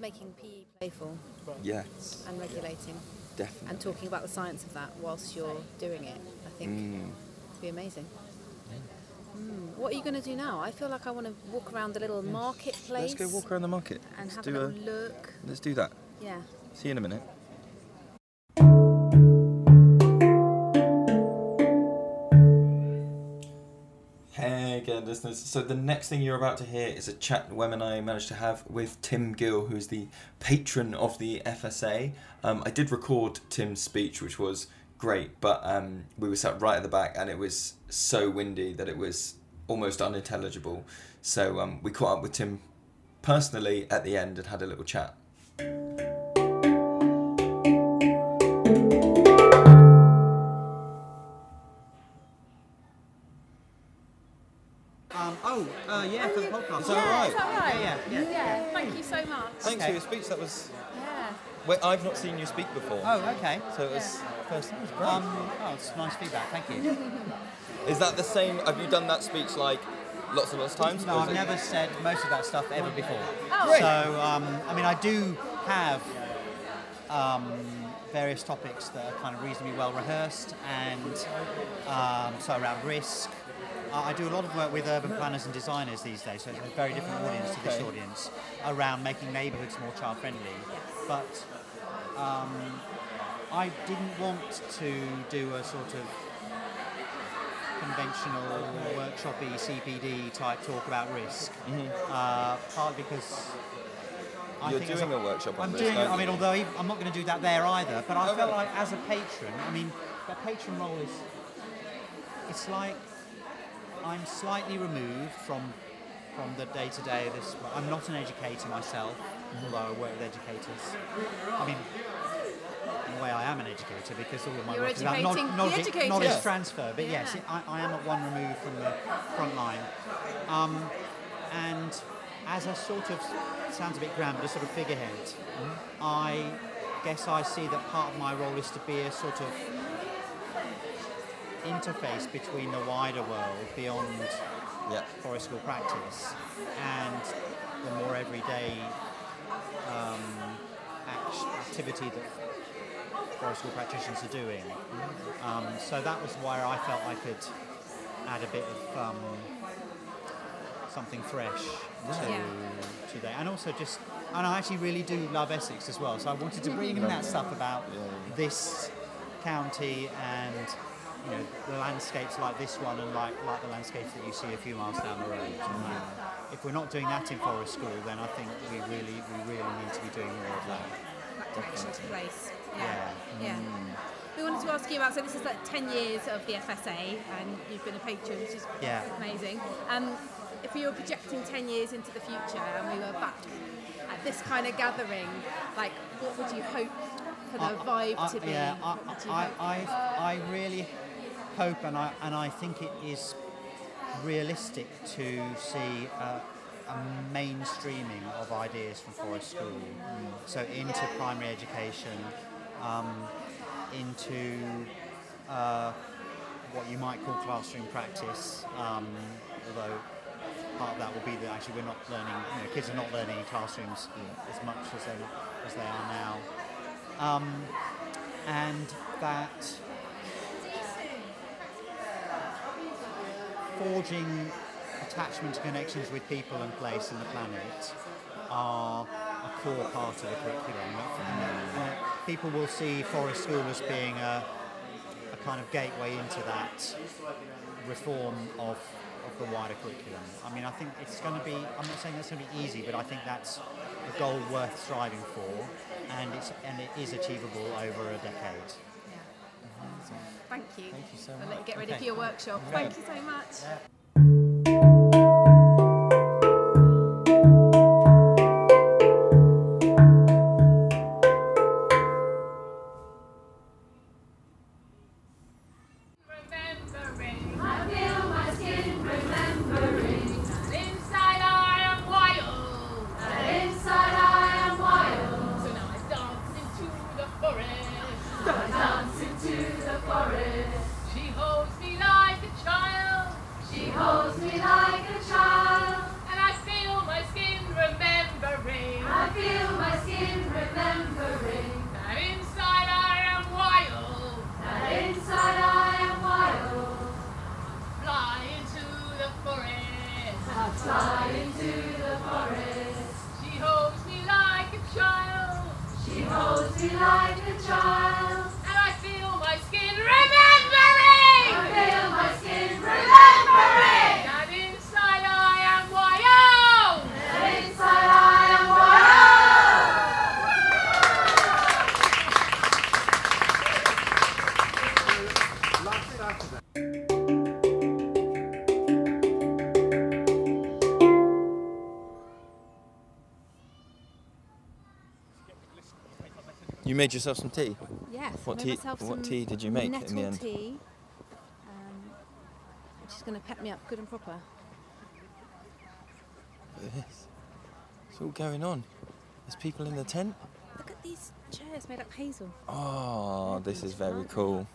making PE playful Yes, and regulating, definitely. and talking about the science of that whilst you're doing it. I think Mm. would be amazing. What are you going to do now? I feel like I want to walk around the little marketplace Let's go walk around the market. and Let's have a do little look. Let's do that. Yeah. See you in a minute. Hey again, listeners. So the next thing you're about to hear is a chat Wem and I managed to have with Tim Gill, who's the patron of the FSA. Um, I did record Tim's speech, which was great, but um, we were sat right at the back, and it was so windy that it was almost unintelligible. So um, we caught up with Tim personally at the end and had a little chat. Um, oh, uh, yeah, for the podcast. Is that all right? Yeah, yeah, yeah. Thank you so much. Thanks Okay. for your speech. That was. Yeah. Wait, I've not seen you speak before. Oh, okay. So it was first. That was great. Um, oh, it's nice feedback. Thank you. is that the same? Have you done that speech like lots and lots of times? No, I've it- never said most of that stuff ever before. Oh. Great. So, um, I mean, I do have um, various topics that are kind of reasonably well rehearsed, and um, so around risk. Uh, I do a lot of work with urban planners and designers these days, so it's a very different audience to this audience around making neighbourhoods more child friendly. But um, I didn't want to do a sort of conventional workshoppy CPD type talk about risk. Uh, partly because I You're doing a, a, workshop on I'm this, doing. I mean, although I'm not going to do that there either, but I Oh, felt like as a patron, I mean, the patron role is. It's like I'm slightly removed from from the day to day of this. I'm not an educator myself, Mm-hmm. although I work with educators. I mean, in a way, I am an educator because all of my You're work is about educating knowledge, knowledge Yeah. transfer. But yes, Yeah. I, I am at one remove from the front line. Um, and as a sort of sounds a bit grand, but a sort of figurehead, I guess I see that part of my role is to be a sort of interface between the wider world beyond Yeah. forest school practice and the more everyday um, act- activity that forest school practitioners are doing. Um, so that was where I felt I could add a bit of um, something fresh to, Yeah. to that. And also just, and I actually really do love Essex as well, so I wanted to bring in that stuff about this county and you know the landscapes like this one and like like the landscapes that you see a few miles down the road. And, if we're not doing that in Forest School, then I think we really we really need to be doing more of that. That connection to place. Yeah. Yeah. We wanted to ask you about, so this is like 10 years of the FSA and you've been a patron, which is Yeah. amazing. Um, if you were projecting 10 years into the future and we were back at this kind of gathering, like what would you hope for the I- vibe I- to be? Yeah, What do you I. I, I, I really hope, and I, and I think it is realistic to see a, a mainstreaming of ideas from Forest School. So into primary education, um, into uh, what you might call classroom practice, um, although part of that will be that actually we're not learning, you know, kids are not learning in classrooms as much as they as they are now, um, and that forging attachment connections with people and place and the planet are a core part of the curriculum. Uh, people will see Forest School as being a, a kind of gateway into that reform of, of the wider curriculum. I mean, I think it's going to be, I'm not saying that's going to be easy, but I think that's a goal worth striving for, and, it's, and it is achievable over a decade. Mm-hmm. Thank you. Thank you so I'll let you much. get ready Okay. for your workshop. Thank you so much. Made yourself some tea. Yes. What tea- what tea did you make in the end? tea. Um, which is going to pep me up good and proper. Look at this. It's all going on. There's people in the tent. Look at these chairs made up of hazel. Oh, this is very cool.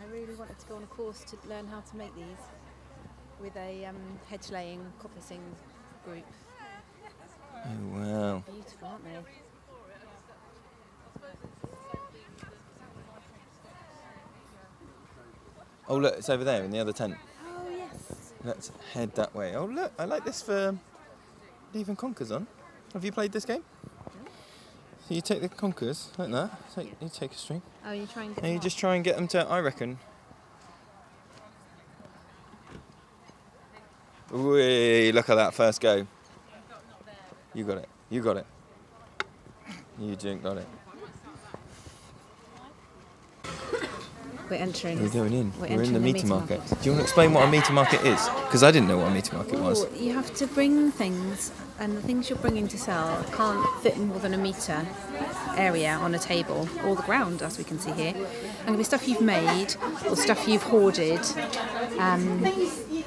I really wanted to go on a course to learn how to make these with a um, hedge laying coppicing group. Oh wow. Beautiful, aren't they? Oh look, it's over there in the other tent. Oh yes. Let's head that way. Oh look, I like this for Leave and Conkers on. Have you played this game? So you take the Conkers like that. Take, you take a string, Oh, you try and get and you up. just try and get them to. I reckon. Whee, look at that first go. You got it. You got it. You didn't got it. We're entering. We're going in. We're We're, in the the meter meter market. market. Do you want to explain what a meter market is? Because I didn't know what a meter market was. Oh, you have to bring things, and the things you're bringing to sell can't fit in more than a metre area on a table or the ground, as we can see here. And it'll be stuff you've made or stuff you've hoarded. Um,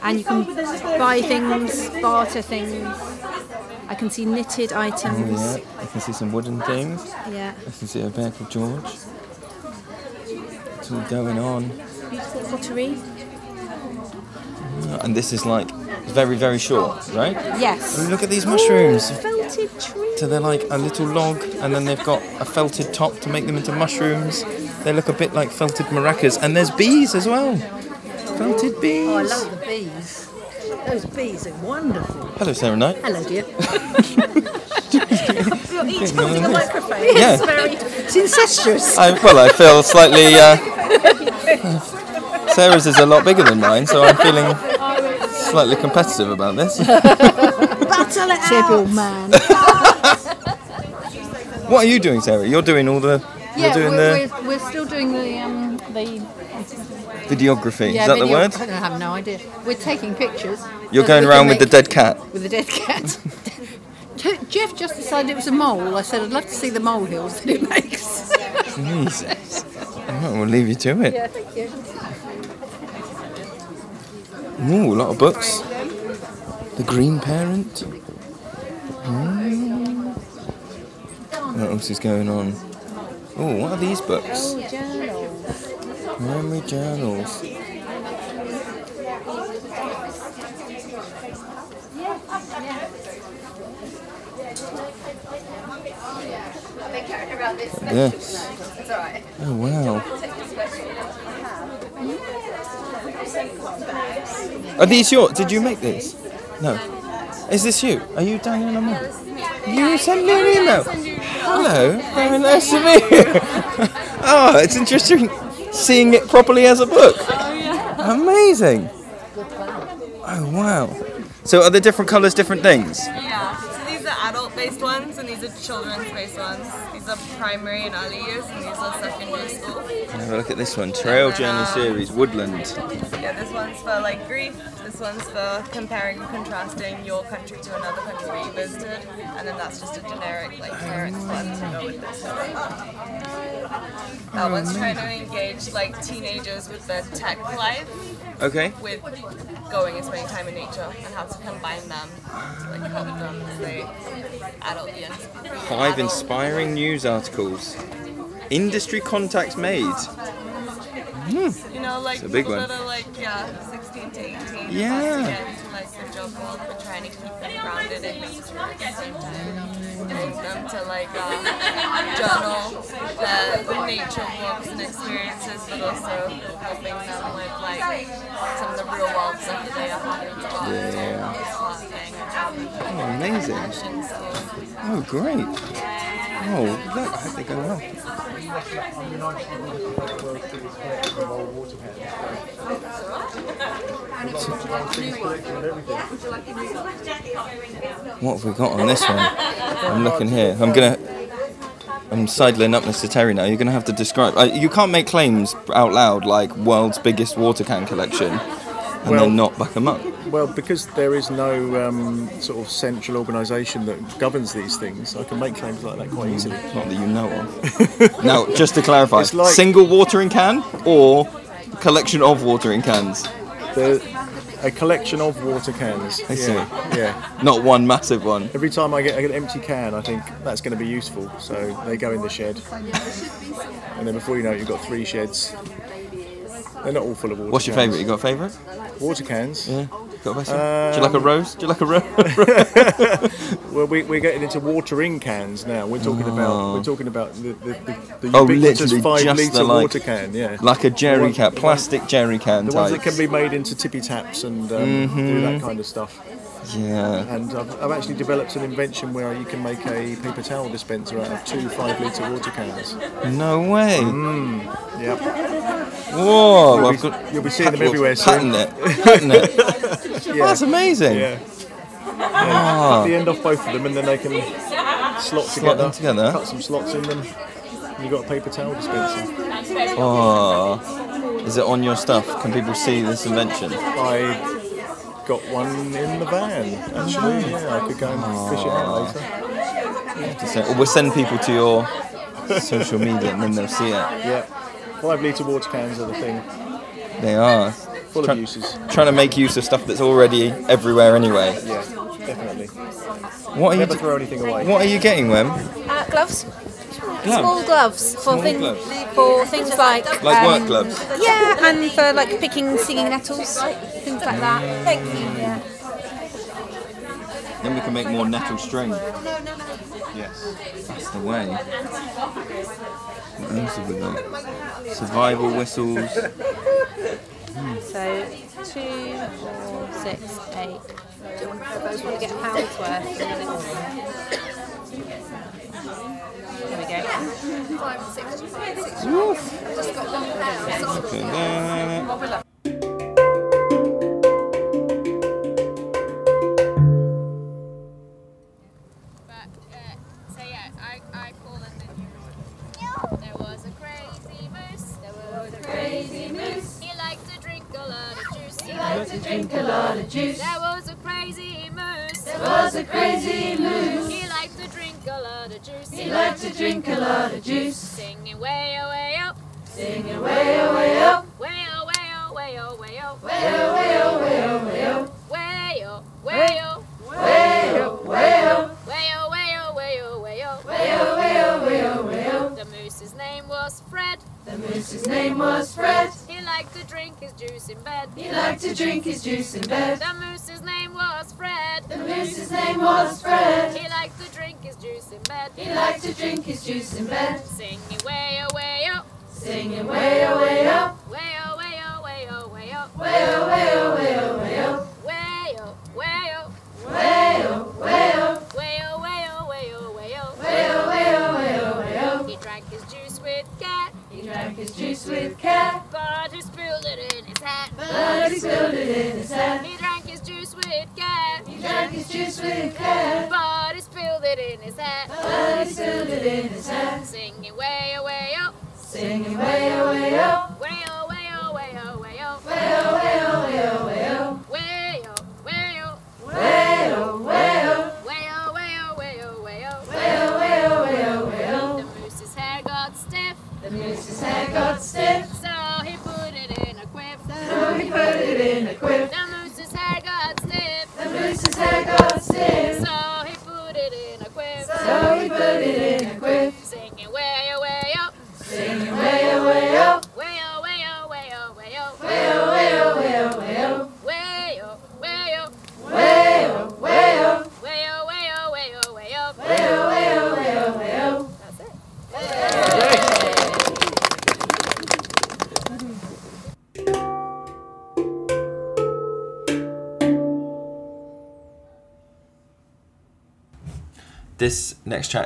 and you can buy things, barter things. I can see knitted Oh items. yeah, I can see some wooden things. yeah. I can see a bear called George. It's all going on. Beautiful pottery. And this is like very, very short, right? Yes. Oh, look at these mushrooms. Felted tree. So they're like a little log, and then they've got a felted top to make them into mushrooms. They look a bit like felted maracas, and there's bees as well. Felted bees. Oh, I love the bees. Those bees are wonderful. Hello, Sara Knight. Hello, dear. You're each holding a microphone. Yeah. It's very It's incestuous. I, well, I feel slightly. Uh, Sara's is a lot bigger than mine, so I'm feeling slightly competitive about this. Battle it Sybil, man. What are you doing, Sarah? You're doing all the. You're Yeah, doing we're, the we're, we're still doing the um the videography. yeah is that the word? I have no idea. We're taking pictures. You're going around with the dead cat. with the dead cat. Jeff just decided it was a mole. I said I'd love to see the mole hills that it makes. Jesus. Alright, we'll leave you to it. yeah, thank you. Ooh, a lot of books. The Green Parent. Mm. What else is going on? Oh, what are these books? Oh, journals. Memory journals. Yes. Oh wow. Are these yours? Did you make these? No. Is this you? Are you Daniel Lamar? You sent me an email. Hello. Very nice to meet you. oh, it's interesting seeing it properly as a book. Amazing. Oh wow. So are the different colours different things? Yeah, so these are adult-based ones and these are children's-based ones. These are primary and early years and these are secondary school. Have a look at this one. Trail uh, Journey Series, Woodland. Yeah, this one's for like grief, this one's for comparing and contrasting your country to another country that you visited, and then that's just a generic like parents one to go with this. That oh, one's trying to engage like teenagers with their tech life Okay. with going and spending time in nature and how to combine them to like help them as they adult years. Five inspiring news articles. Industry contacts made. You know, like It's a big one. that are like, yeah, 16 to 18. Yeah. to like the job world, but trying to keep them grounded in nature at the same time. Getting them to like um, journal their nature walks and experiences, but also helping them with like some of the real world stuff that they are having to Yeah. Oh, amazing. Mission school. Oh, great. Oh, look, I hope they go well. What have we got on this one? I'm looking here. I'm gonna. I'm sidling up Mr. Terry now. You're gonna have to describe. Uh, you can't make claims out loud like world's biggest water can collection, and Well- then not back them up. Well, because there is no um, sort of central organisation that governs these things, I can make claims like that quite easily. Not that you know of. now, just to clarify, like- single watering can or collection of watering cans? The, a collection of water cans. I see. Yeah, yeah. Not one massive one. Every time I get an empty can, I think that's going to be useful. So they go in the shed, and then before you know it, you've got three sheds. They're not all full of water. What's your cans. favourite? You got a favourite? Water cans. Yeah. Got a best one? Do you like a Um, rose? Do you like a rose? Well, we, we're getting into watering cans now. We're talking Oh. about we're talking about the the, the, the Oh, literally five just litre the, like- water can. Yeah, like a jerry one- can, plastic jerry can the ones that can be made into tippy taps and um, Mm-hmm. do that kind of stuff. Yeah. And I've, I've actually developed an invention where you can make a paper towel dispenser out of two five litre water cans. No way. Yep. Whoa. You'll I've be- got, you'll be seeing them well, everywhere soon. Patent it. Patent it. Yeah. That's amazing. Yeah. Ah. Cut the end off both of them, and then they can slot, Slot them together. Cut some slots in them. And you've got a paper towel dispenser. Oh. Is it on your stuff? Can people see this invention? I got one in the van. Actually, yeah, I could go and fish it out later. To say- Or we'll send people to your social media and then they'll see it. Yeah, five litre water cans are the thing. They are. Full Try- of uses. Trying to make use of stuff that's already everywhere anyway. Yeah, definitely. What are you? D- throw anything away. What are you getting, Wem? Uh, gloves. Gloves? Small gloves for, Small thing, gloves? for things like Like um, work gloves? Yeah, and for like picking singing nettles, things like that. Thank you. Yeah. Then we can make more nettle string. Yes. That's the way. What else have we got? Survival whistles. So two, four, six, eight. Do you want, I suppose want to get a pound's worth. There we go. Five, six, six. Just got one pound. Look at that. But, uh, so yeah, I, I call it the There was a crazy moose. There was a crazy moose. He liked to drink a lot of juice. He liked to drink a lot of juice. There was a crazy moose. There was a crazy moose. He liked to drink a lot of juice. He liked to drink a lot of juice. Singing way oh way oh. Singing way oh way oh. Way oh way oh way oh way oh. Way oh way oh way oh way oh. Way oh way oh. Way oh way oh. Way oh way oh way oh way oh. Way oh way oh way oh way oh. The moose's name was Fred. The moose's name was Fred. He liked to drink his juice in bed. He liked to drink his juice in bed. The moose's name was Fred. The moose's name was Fred. He liked to drink his juice in bed. He liked to drink his juice in bed. Singing way oh way oh. Singing way oh way oh. Way oh way oh way oh way oh. Way oh way oh, oh, oh.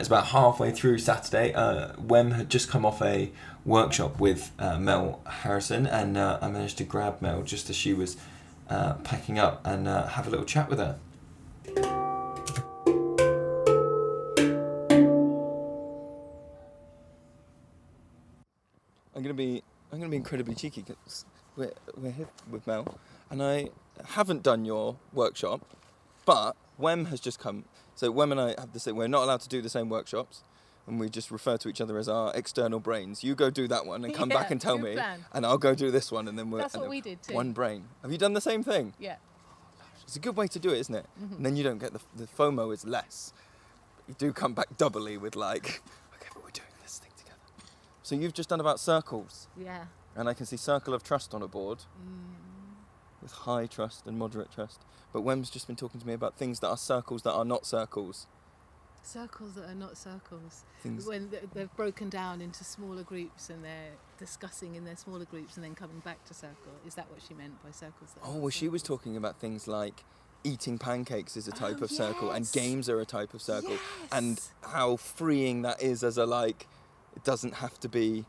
Is about halfway through Saturday. Uh, Wem had just come off a workshop with uh, Mell Harrison, and uh, I managed to grab Mell just as she was uh, packing up and uh, have a little chat with her. I'm gonna be I'm gonna be incredibly cheeky because we're we're here with Mell, and I haven't done your workshop, but Wem has just come. So Wem and I have the same. We're not allowed to do the same workshops, and we just refer to each other as our external brains. You go do that one and come back and tell me, plan. and I'll go do this one, and then we're That's what we did too. One brain. Have you done the same thing? Yeah. It's a good way to do it, isn't it? Mhm. And then you don't get the the FOMO is less. You do come back doubly with like, okay, but we're doing this thing together. So you've just done about circles. Yeah. And I can see circle of trust on a board with high trust and moderate trust. But Wem's just been talking to me about things that are circles that are not circles. Circles that are not circles. Things- When they've broken down into smaller groups and they're discussing in their smaller groups and then coming back to circle. Is that what she meant by circles? Oh, well, she was talking about things like eating pancakes is a oh, type Oh, of circle and games are a type of circle and how freeing that is as a like it doesn't have to be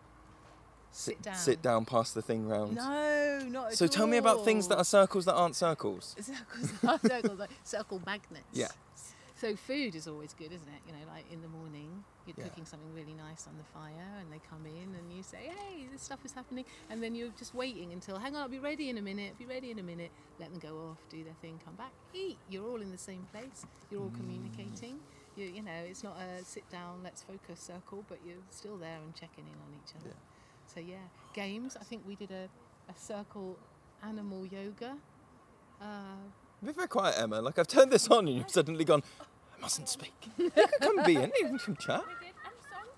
Sit down. sit down pass the thing round No, not at so tell me about things that are circles that aren't circles circles, that are circles like circle magnets. yeah So food is always good, isn't it? You know, like in the morning, you're Yeah. cooking something really nice on the fire, and they come in, and you say, "Hey, this stuff is happening," and then you're just waiting until, "Hang on, I'll be ready in a minute. Be ready in a minute." Let them go off, do their thing, come back, eat. You're all in the same place. You're all communicating. Mm. You, you know, it's not a sit down, let's focus circle, but you're still there and checking in on each other. So yeah, games. I think we did a, a circle animal yoga. Uh, be very quiet emma like i've turned this on and you've suddenly gone i mustn't speak you can come be in you can chat and a song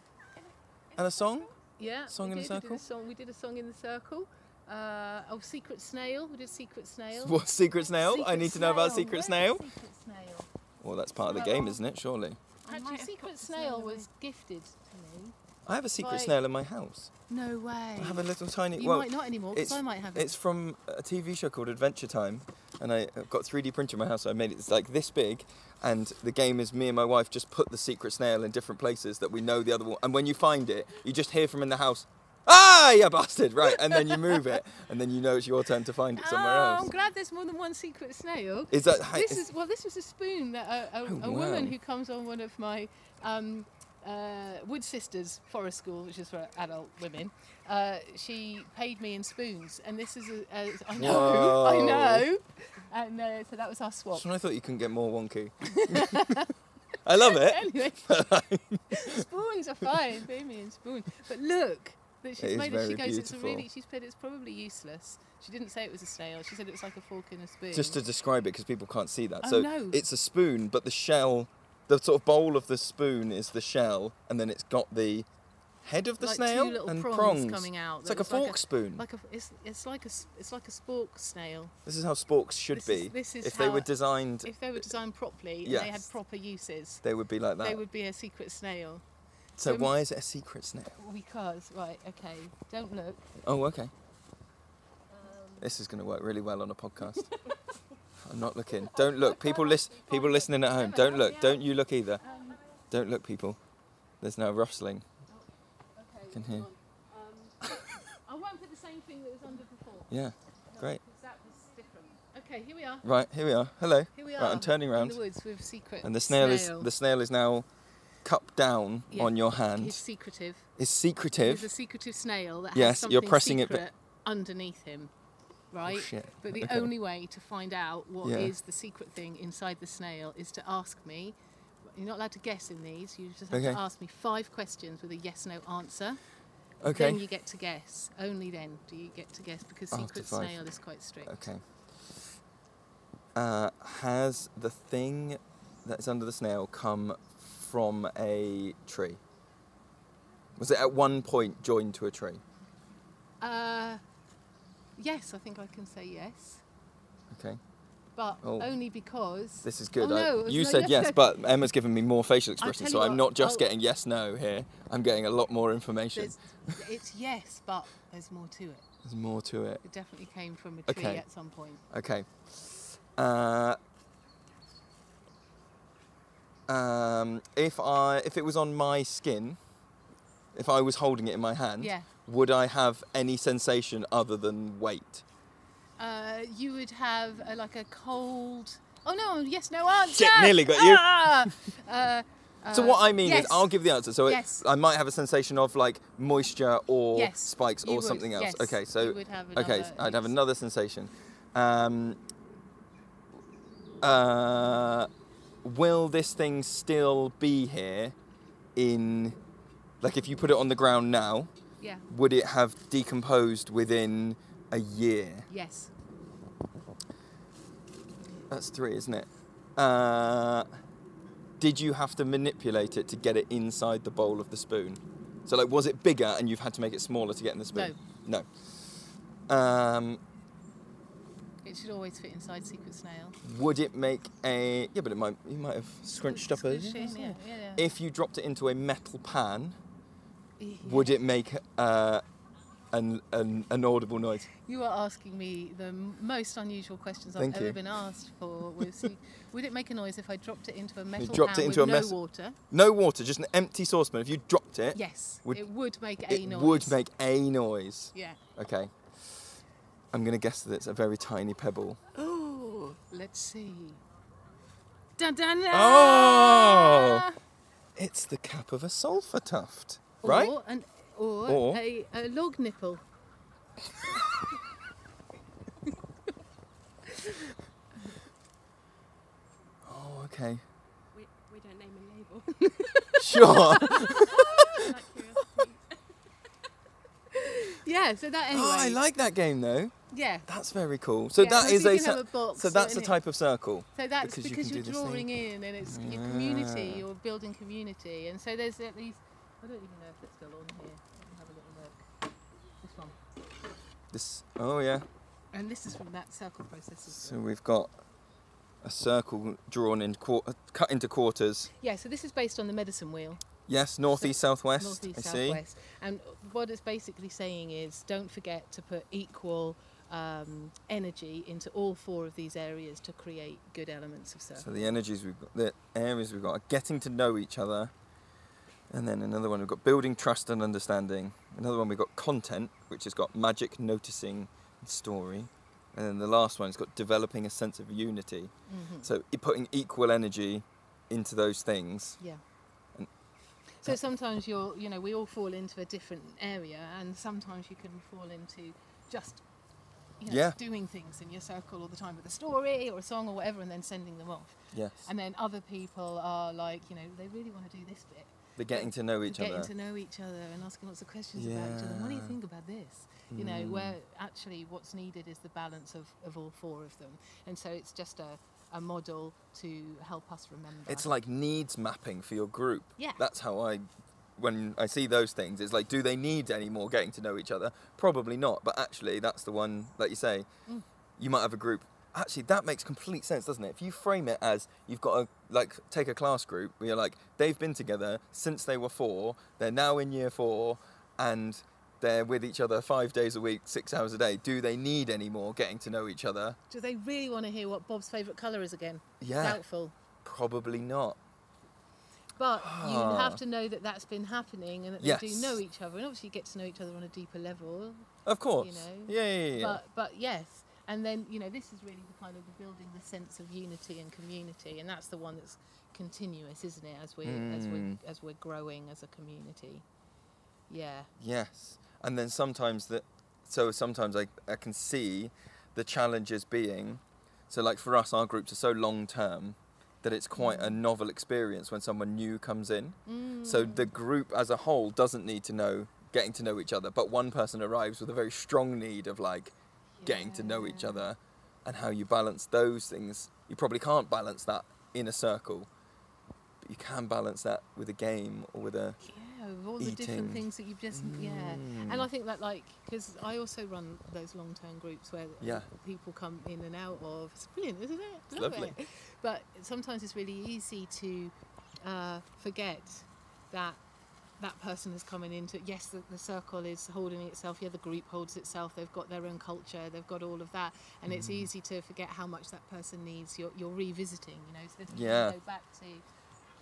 And a song. Yeah. Song we in a did, We circle? did a song. We did a song in the circle. Uh, oh, Secret Snail. We did Secret Snail. what secret snail i Secret need to know about secret Where's snail Secret Snail. well that's part of the game isn't it surely Actually, Secret Snail was gifted to me. I have a secret snail in my house No way. I have a little tiny. You well, might not anymore, 'cause it's- I might have it. It's from a TV show called Adventure Time, and I, I've got 3D printer in my house. So I made it. It's like this big, and the game is me and my wife just put the secret snail in different places that we know the other one. And when you find it, you just hear from in the house, "Ah, you bastard!" Right, and then you move it, and then you know it's your turn to find it somewhere oh, else. I'm glad there's more than one secret snail. Is that hi- This is- is well. This was a spoon that a, a, Oh, a woman who comes on one of my um, uh, Wood Sisters Forest School, which is for adult women. Uh, she paid me in spoons, and this is a, a I know, I know, and uh, so that was our swap. So I thought you couldn't get more wonky. I love it. anyway, spoons are fine. Pay me in spoon. But look, that she's It made it. She goes, it's a really. beautiful. She said it's probably useless. She didn't say it was a snail. She said it was like a fork in a spoon. Just to describe it, because people can't see that. Oh, so no. it's a spoon, but the shell, the sort of bowl of the spoon is the shell, and then it's got the head of the like snail two little and prongs, prongs. coming out. It's like a fork spoon. Like a, it's, it's like a it's like a spork snail. This is how sporks should This be. is- this is if they were designed, If they were designed properly and they had proper uses, they would be like that. they would be a secret snail. So um, why is it a secret snail? Because right, okay, don't look. Oh, okay. This is going to work really well on a podcast. I'm not looking. Don't look. People listen. People listening at home. Don't look. Don't you look either. Don't look, people. There's no rustling. Okay, Can hear. Um, I won't put the same thing that was under before. Yeah. Great. That was different. Okay, here we are. Right. Here we are. Hello. Here we Right. are. I'm turning In around. the woods with secret. And the snail, snail. is the snail is now cupped down Yeah, on your hand. He's secretive. Is secretive. He's a secretive snail that has Yes, something you're pressing it, secret underneath him, right? shit. But the Okay. only way to find out what is Yeah. the secret thing inside the snail is to ask me. You're not allowed to guess in these. You just have Okay. to ask me five questions with a yes/no answer. Okay. Then you get to guess. Only then do you get to guess because secret snail is quite strict. Okay. Uh, has the thing that's under the snail come from a tree? Was it at one point joined to a tree? Uh, yes, I think I can say yes, Okay. but Oh. only because This is good. Oh, I- you no, said yes, yes, no. but Emma's given me more facial expressions, so you I'm not just I'll- getting yes no here. I'm getting a lot more information. It's yes, but there's more to it. There's more to it. It definitely came from a tree Okay. at some point. Okay. Uh, Um, if I if it was on my skin, if I was holding it in my hand, Yeah. Would I have any sensation other than weight? Uh, you would have uh, like a cold. Oh no! Yes, no answer. Shit, nearly got you. Ah! uh, so what I mean yes. is, I'll give the answer. So it- Yes. I might have a sensation of like moisture or Yes, spikes you or would, something else. yes. Okay, so You would have okay, another- I'd have another sensation. Um, uh, will this thing still be here in like if you put it on the ground now? Yeah. Would it have decomposed within a year? Yes. That's three, isn't it? Uh, did you have to manipulate it to get it inside the bowl of the spoon? So, like, was it bigger and you've had to make it smaller to get in the spoon? No. No. Um, It should always fit inside Secret Snail. would it make a? Yeah, but it might. You might have scrunched up a. Yeah, yeah, yeah. If you dropped it into a metal pan. Would it make uh, an, an an audible noise? You are asking me the most unusual questions Thank I've ever been asked for. Would it make a noise if I dropped it into a metal dropped pan it into with a no mes- water? No water, just an empty saucepan. If you dropped it, Yes, would, it would make a it noise. would make a noise. Yeah. Okay. I'm gonna guess that it's a very tiny pebble. Oh, let's see. Dun, dun, dun. Oh! It's the cap of a sulphur tuft, right? Or, an, or, Or- A, a log nipple. Oh, okay. We, we don't name and label. Sure. Yeah, so that anyway. Oh, I like that game though. Yeah. That's very cool. So Yeah, that so is you a, can have a box so that's in a type of circle. So that's because, you can you're do this thing. drawing in and it's your community, Ah. you're building community. And so there's at least, I don't even know if it's still on here. Let me have a little look. This one. This. Oh yeah. And this is from that circle process So well. we've got a circle drawn in cut into quarters. Yeah, so this is based on the medicine wheel. Yes, northeast, southwest. Northeast, I see. southwest. And what it's basically saying is don't forget to put equal um, energy into all four of these areas to create good elements of circle. So the energies we've got, the areas we've got are getting to know each other, and then another one we've got building trust and understanding. Another one we've got content, which has got magic, noticing, and story, and then the last one has got developing a sense of unity. Mhm. So putting equal energy into those things. Yeah. So sometimes you're, you know, we all fall into a different area, and sometimes you can fall into just, you know, Yeah. doing things in your circle all the time with a story or a song or whatever, and then sending them off. Yes. And then other people are like, you know, they really want to do this bit. They're getting to know each getting other. Getting to know each other and asking lots of questions about each other. What do you think about this? You know, Mm. where actually what's needed is the balance of, of all four of them. And so it's just a, a model to help us remember. It's like needs mapping for your group. Yeah. That's how I, when I see those things, it's like, do they need any more getting to know each other? Probably not. But actually, that's the one, like you say, Mm. you might have a group. Actually, that makes complete sense, doesn't it? If you frame it as you've got a, like, take a class group where you're like, they've been together since they were four, they're now in year four, and they're with each other five days a week, six hours a day. Do they need any more getting to know each other? Do they really want to hear what Bob's favourite colour is again? Yeah. Doubtful. Probably not. But you Ah. have to know that that's been happening and that they Yes. do know each other. And obviously, you get to know each other on a deeper level. Of course. You know. Yeah, yeah, yeah, yeah. But but yes, and then you know this is really the kind of the building the sense of unity and community, and that's the one that's continuous, isn't it? As we are as we Mm. as we're growing as a community. Yeah. Yes, and then sometimes that, so sometimes I, I can see the challenges being, so like for us, our groups are so long term that it's quite a novel experience when someone new comes in. So the group as a whole doesn't need to know, getting to know each other, but one person arrives with a very strong need of like getting to know each other and how you balance those things. You probably can't balance that in a circle, but you can balance that with a game or with a. Yeah, with all the different things that you've just yeah, and Mm. I think that like because I also run those long term groups where Yeah. people come in and out of. It's brilliant, isn't it? It's Love lovely. it. But sometimes it's really easy to uh, forget that that person is coming into yes the, the circle is holding itself yeah the group holds itself they've got their own culture they've got all of that and it's Mm. easy to forget how much that person needs you're, you're revisiting you know so Yeah. go back to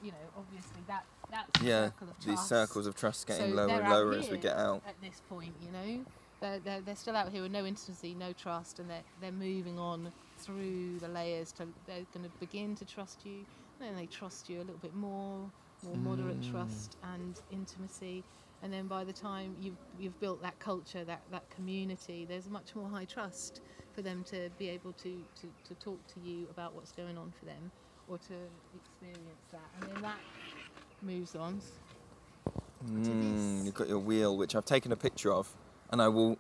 you know, obviously that that's the Yeah, circle of these circles of trust getting So lower and lower as we get out. At this point, you know, they're, they're, they're still out here with no intimacy, no trust, and they're, they're moving on through the layers to they're going to begin to trust you. And then they trust you a little bit more, more moderate Mm. trust and intimacy. And then by the time you've, you've built that culture, that, that community, there's much more high trust for them to be able to, to, to talk to you about what's going on for them or to experience that. And then that moves on. Mm, you've got your wheel, which I've taken a picture of, and I will.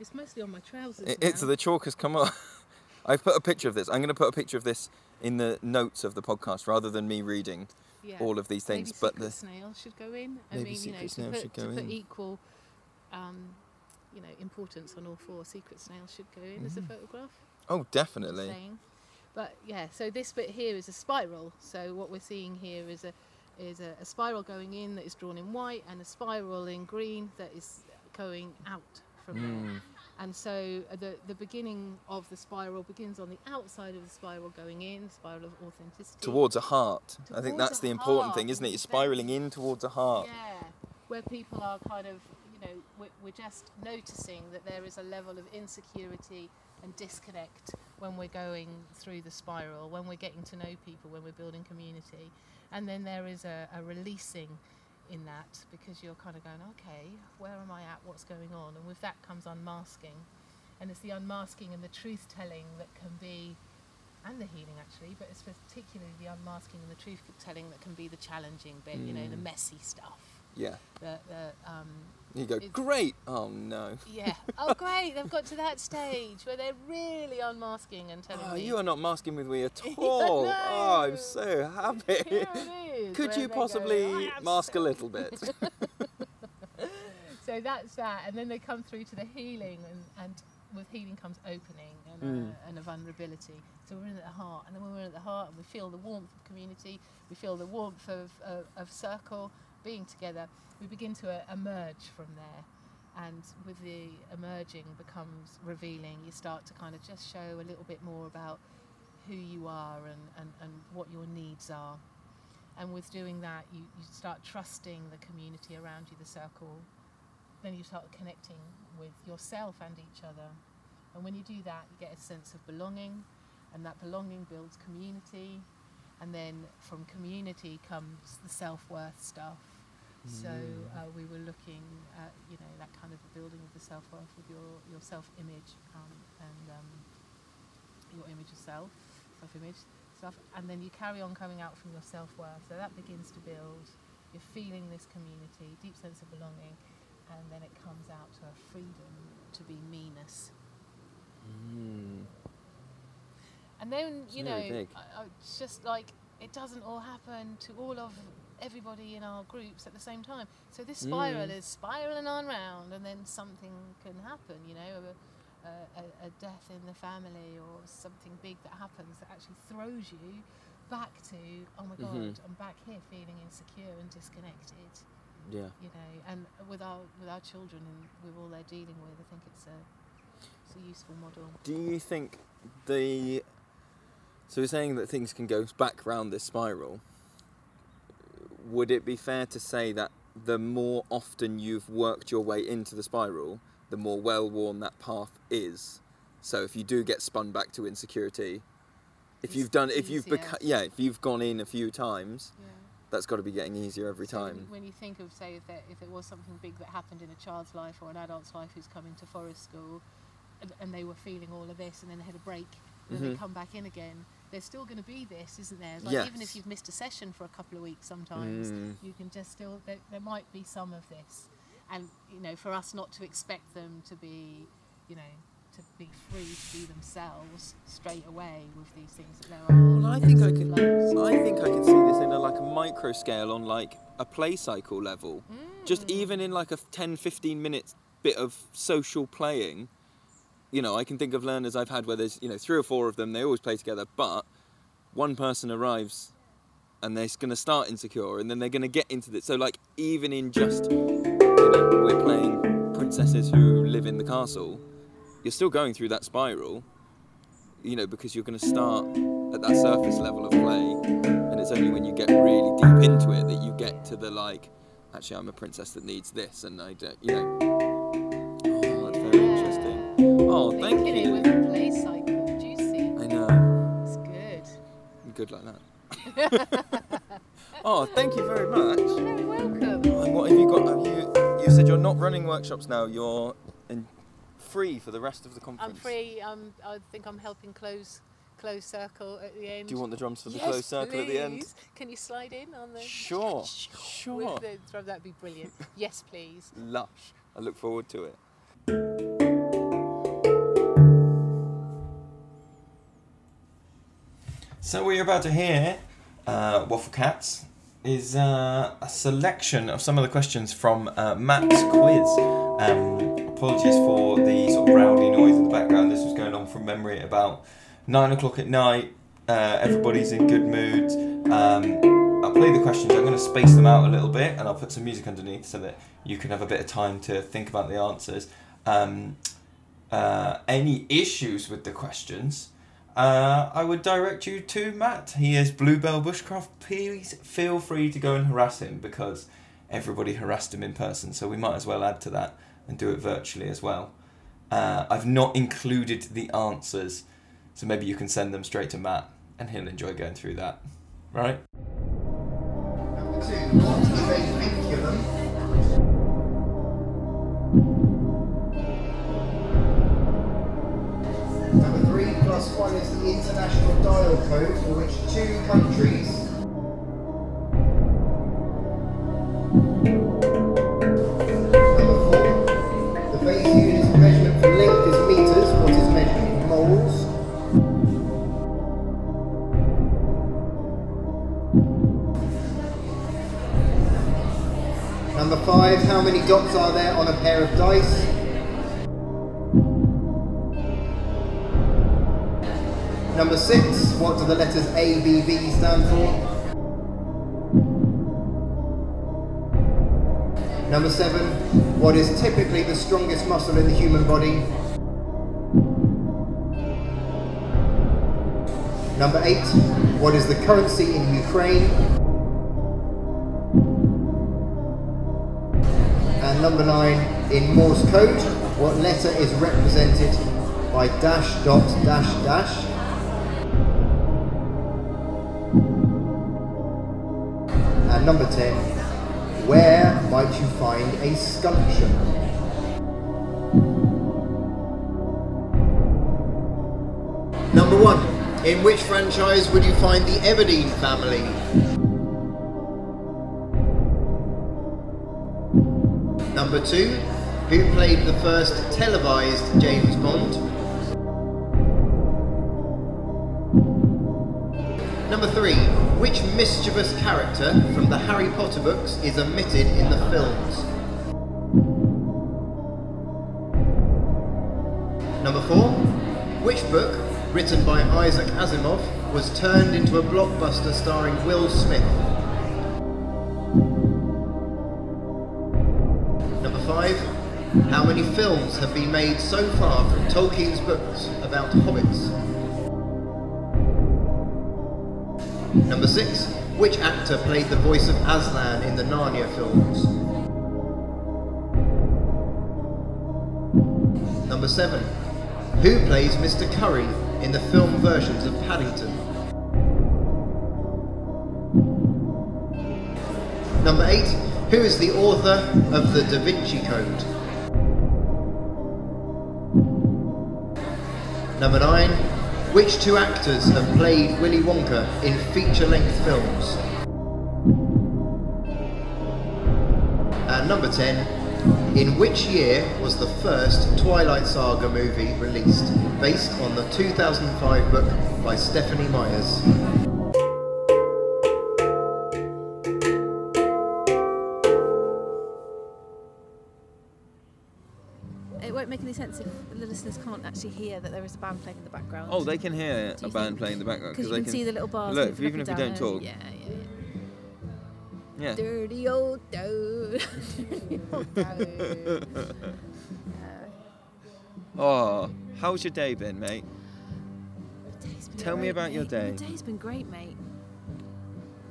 It's mostly on my trousers. It, it's now. the chalk has come off. I've put a picture of this. I'm going to put a picture of this in the notes of the podcast rather than me reading Yeah. all of these things. Maybe but secret the snail should go in. I Maybe mean, you know, secret to snail put, should to go put in. equal, um, you know, importance on all four. Secret snail should go in as a Mhm. photograph. oh, definitely. But yeah, so this bit here is a spiral. So what we're seeing here is a is a, a spiral going in that is drawn in white, and a spiral in green that is going out from there. And so uh, the the beginning of the spiral begins on the outside of the spiral going in, spiral of authenticity. Towards a heart. I think that's the important heart, thing, isn't it? You're spiraling in towards a heart. Yeah, where people are kind of, you know, we're, we're just noticing that there is a level of insecurity and disconnect when we're going through the spiral, when we're getting to know people, when we're building community. And then there is a, a releasing in that because you're kind of going, okay, where am I at? What's going on? And with that comes unmasking. And it's the unmasking and the truth telling that can be, and the healing actually, but it's particularly the unmasking and the truth telling that can be the challenging bit, you know, the Mm. messy stuff. Yeah. The, the, um, You go, great! Oh no. yeah. Oh, great! They've got to that stage where they're really unmasking and telling Oh, me. you are not masking with me at all. know. Oh, I'm so happy. Here it is, Could you go, possibly "I mask a little bit? so that's that, and then they come through to the healing, and, and with healing comes opening and, Mm. a, and a vulnerability. So we're in at the heart, and then when we're at the heart, and we feel the warmth of community, we feel the warmth of, of, of circle, being together, we begin to uh, emerge from there. And with the emerging becomes revealing. You start to kind of just show a little bit more about who you are and, and, and what your needs are. And with doing that, you, you start trusting the community around you, the circle. Then you start connecting with yourself and each other. And when you do that, you get a sense of belonging, and that belonging builds community. And then from community comes the self worth stuff. So Mm. uh, we were looking at, you know, that kind of building of the self worth with your, your self image um, and um, your image of self, self image stuff, and then you carry on coming out from your self worth. So that begins to build. You're feeling this community, deep sense of belonging, and then it comes out to a freedom to be meanness. Mm. And then you It's know. I- I- it's just like it doesn't all happen to all of everybody in our groups at the same time. So this spiral Mm. is spiraling on round, and then something can happen. You know, a, a, a- death in the family or something big that happens that actually throws you back to oh my god, Mhm. I'm back here feeling insecure and disconnected. Yeah. You know, and with our with our children and with all they're dealing with, I think it's a it's a useful model. Do you think the so we're saying that things can go back round this spiral? Would it be fair to say that the more often you've worked your way into the spiral, the more well worn that path is? So if you do get spun back to insecurity, if It's you've done, if you've become, yeah, if you've gone in a few times, Yeah. that's got to be getting easier every So time. When you think of, say, if there, if there was something big that happened in a child's life or an adult's life who's coming to forest school, and, and they were feeling all of this, and then they had a break, and then they Mhm. come back in again. There's still going to be this, isn't there? Like even if you've missed a session for a couple of weeks, sometimes Mm. you can just still there, there might be some of this, and you know, for us not to expect them to be, you know. To be free to be themselves straight away with these things that there are. Well, I think I can. I think I can see this in a, like a micro scale on like a play cycle level. Just even in like a 10, 15 minute bit of social playing. You know, I can think of learners I've had where there's you know three or four of them. They always play together, but one person arrives and they're going to start insecure, and then they're going to get into this. So like even in just you know we're playing princesses who live in the castle, you're still going through that spiral you know, because you're going to start at that surface level of play, and it's it's only when you get really deep into it that you get to the like, actually, I'm a princess that needs this, and I don't, you know. Oh, thank Thinking it you. with a play cycle. I know. It's good. I'm good like that. oh, thank you very much. You're very welcome. And what have you got? Have you? You said you're not running workshops now. You're in, free for the rest of the conference. I'm free. Um, I think I'm helping close close circle at the end. Do you want the drums for the yes, closed circle at the end? please. Can you slide in on the? Sure, sure. The drum, that'd be brilliant. yes, please. Lush. I look forward to it. So what you're about to hear, uh, Waffle Cats, is uh, a selection of some of the questions from uh, Matt's quiz. Um, apologies for the sort of rowdy noise in the background. This was going on from memory at about nine o'clock at night. Uh, everybody's in good mood. Um, I'll play the questions. I'm going to space them out a little bit, and I'll put some music underneath so that you can have a bit of time to think about the answers. Um, uh, any issues with the questions, uh, I would direct you to Matt. He is Bluebell Bushcraft. Please feel free to go and harass him because everybody harassed him in person, so we might as well add to that and do it virtually as well. Uh, I've not included the answers, so maybe you can send them straight to Matt and he'll enjoy going through that. Right? One is the international dial code for which two countries Number four, the base unit of measurement for length is meters. What is measured? In moles. Number five, how many dots are there on a pair of dice? Number six, what do the letters A, B, V stand for? Number seven, what is typically the strongest muscle in the human body? Number eight, what is the currency in Ukraine? And number nine, in Morse code, what letter is represented by dash dot dash dash? Number 10, where might you find a sculpture? Number one, in which franchise would you find the Everdeen family? Number two, who played the first televised James Bond? Number three, which mischievous character from the Harry Potter books is omitted in the films? Number four, which book, written by Isaac Asimov, was turned into a blockbuster starring Will Smith? Number five, how many films have been made so far from Tolkien's books about hobbits? Number six, which actor played the voice of Aslan in the Narnia films? Number seven, who plays Mr. Curry in the film versions of Paddington? Number eight, who is the author of the Da Vinci Code? Number nine, which two actors have played Willy Wonka in feature-length films? And number 10, in which year was the first Twilight Saga movie released, based on the 2005 book by Stephenie Meyers? Any sense if the listeners can't actually hear that there is a band playing in the background. Oh, they can hear a band playing in the background Because you they can, see the little bars. Look, even if you and don't talk. Yeah, yeah, Yeah. yeah. Dirty old toad. Dirty old toad. Oh, how's your day been, mate? Day's been Tell me great, about your day. Your day's been great, mate.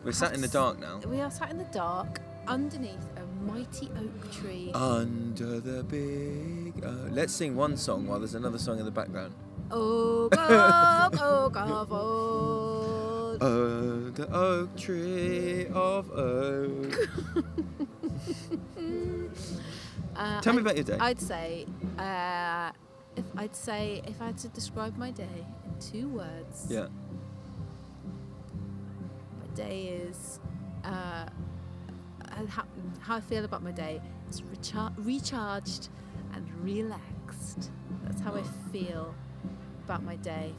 We're sat in the dark now. We are sat in the dark underneath mighty oak tree. Under the big. Uh, let's sing one song while there's another song in the background. Oak, oak, oak of old. Oh, the oak tree of oak. Uh, Tell me I'd- about your day. I'd say, uh, if I'd say, if I had to describe my day in two words, Yeah. my day is uh, and how, how I feel about my day. It's recha- recharged and relaxed. That's how I feel about my day.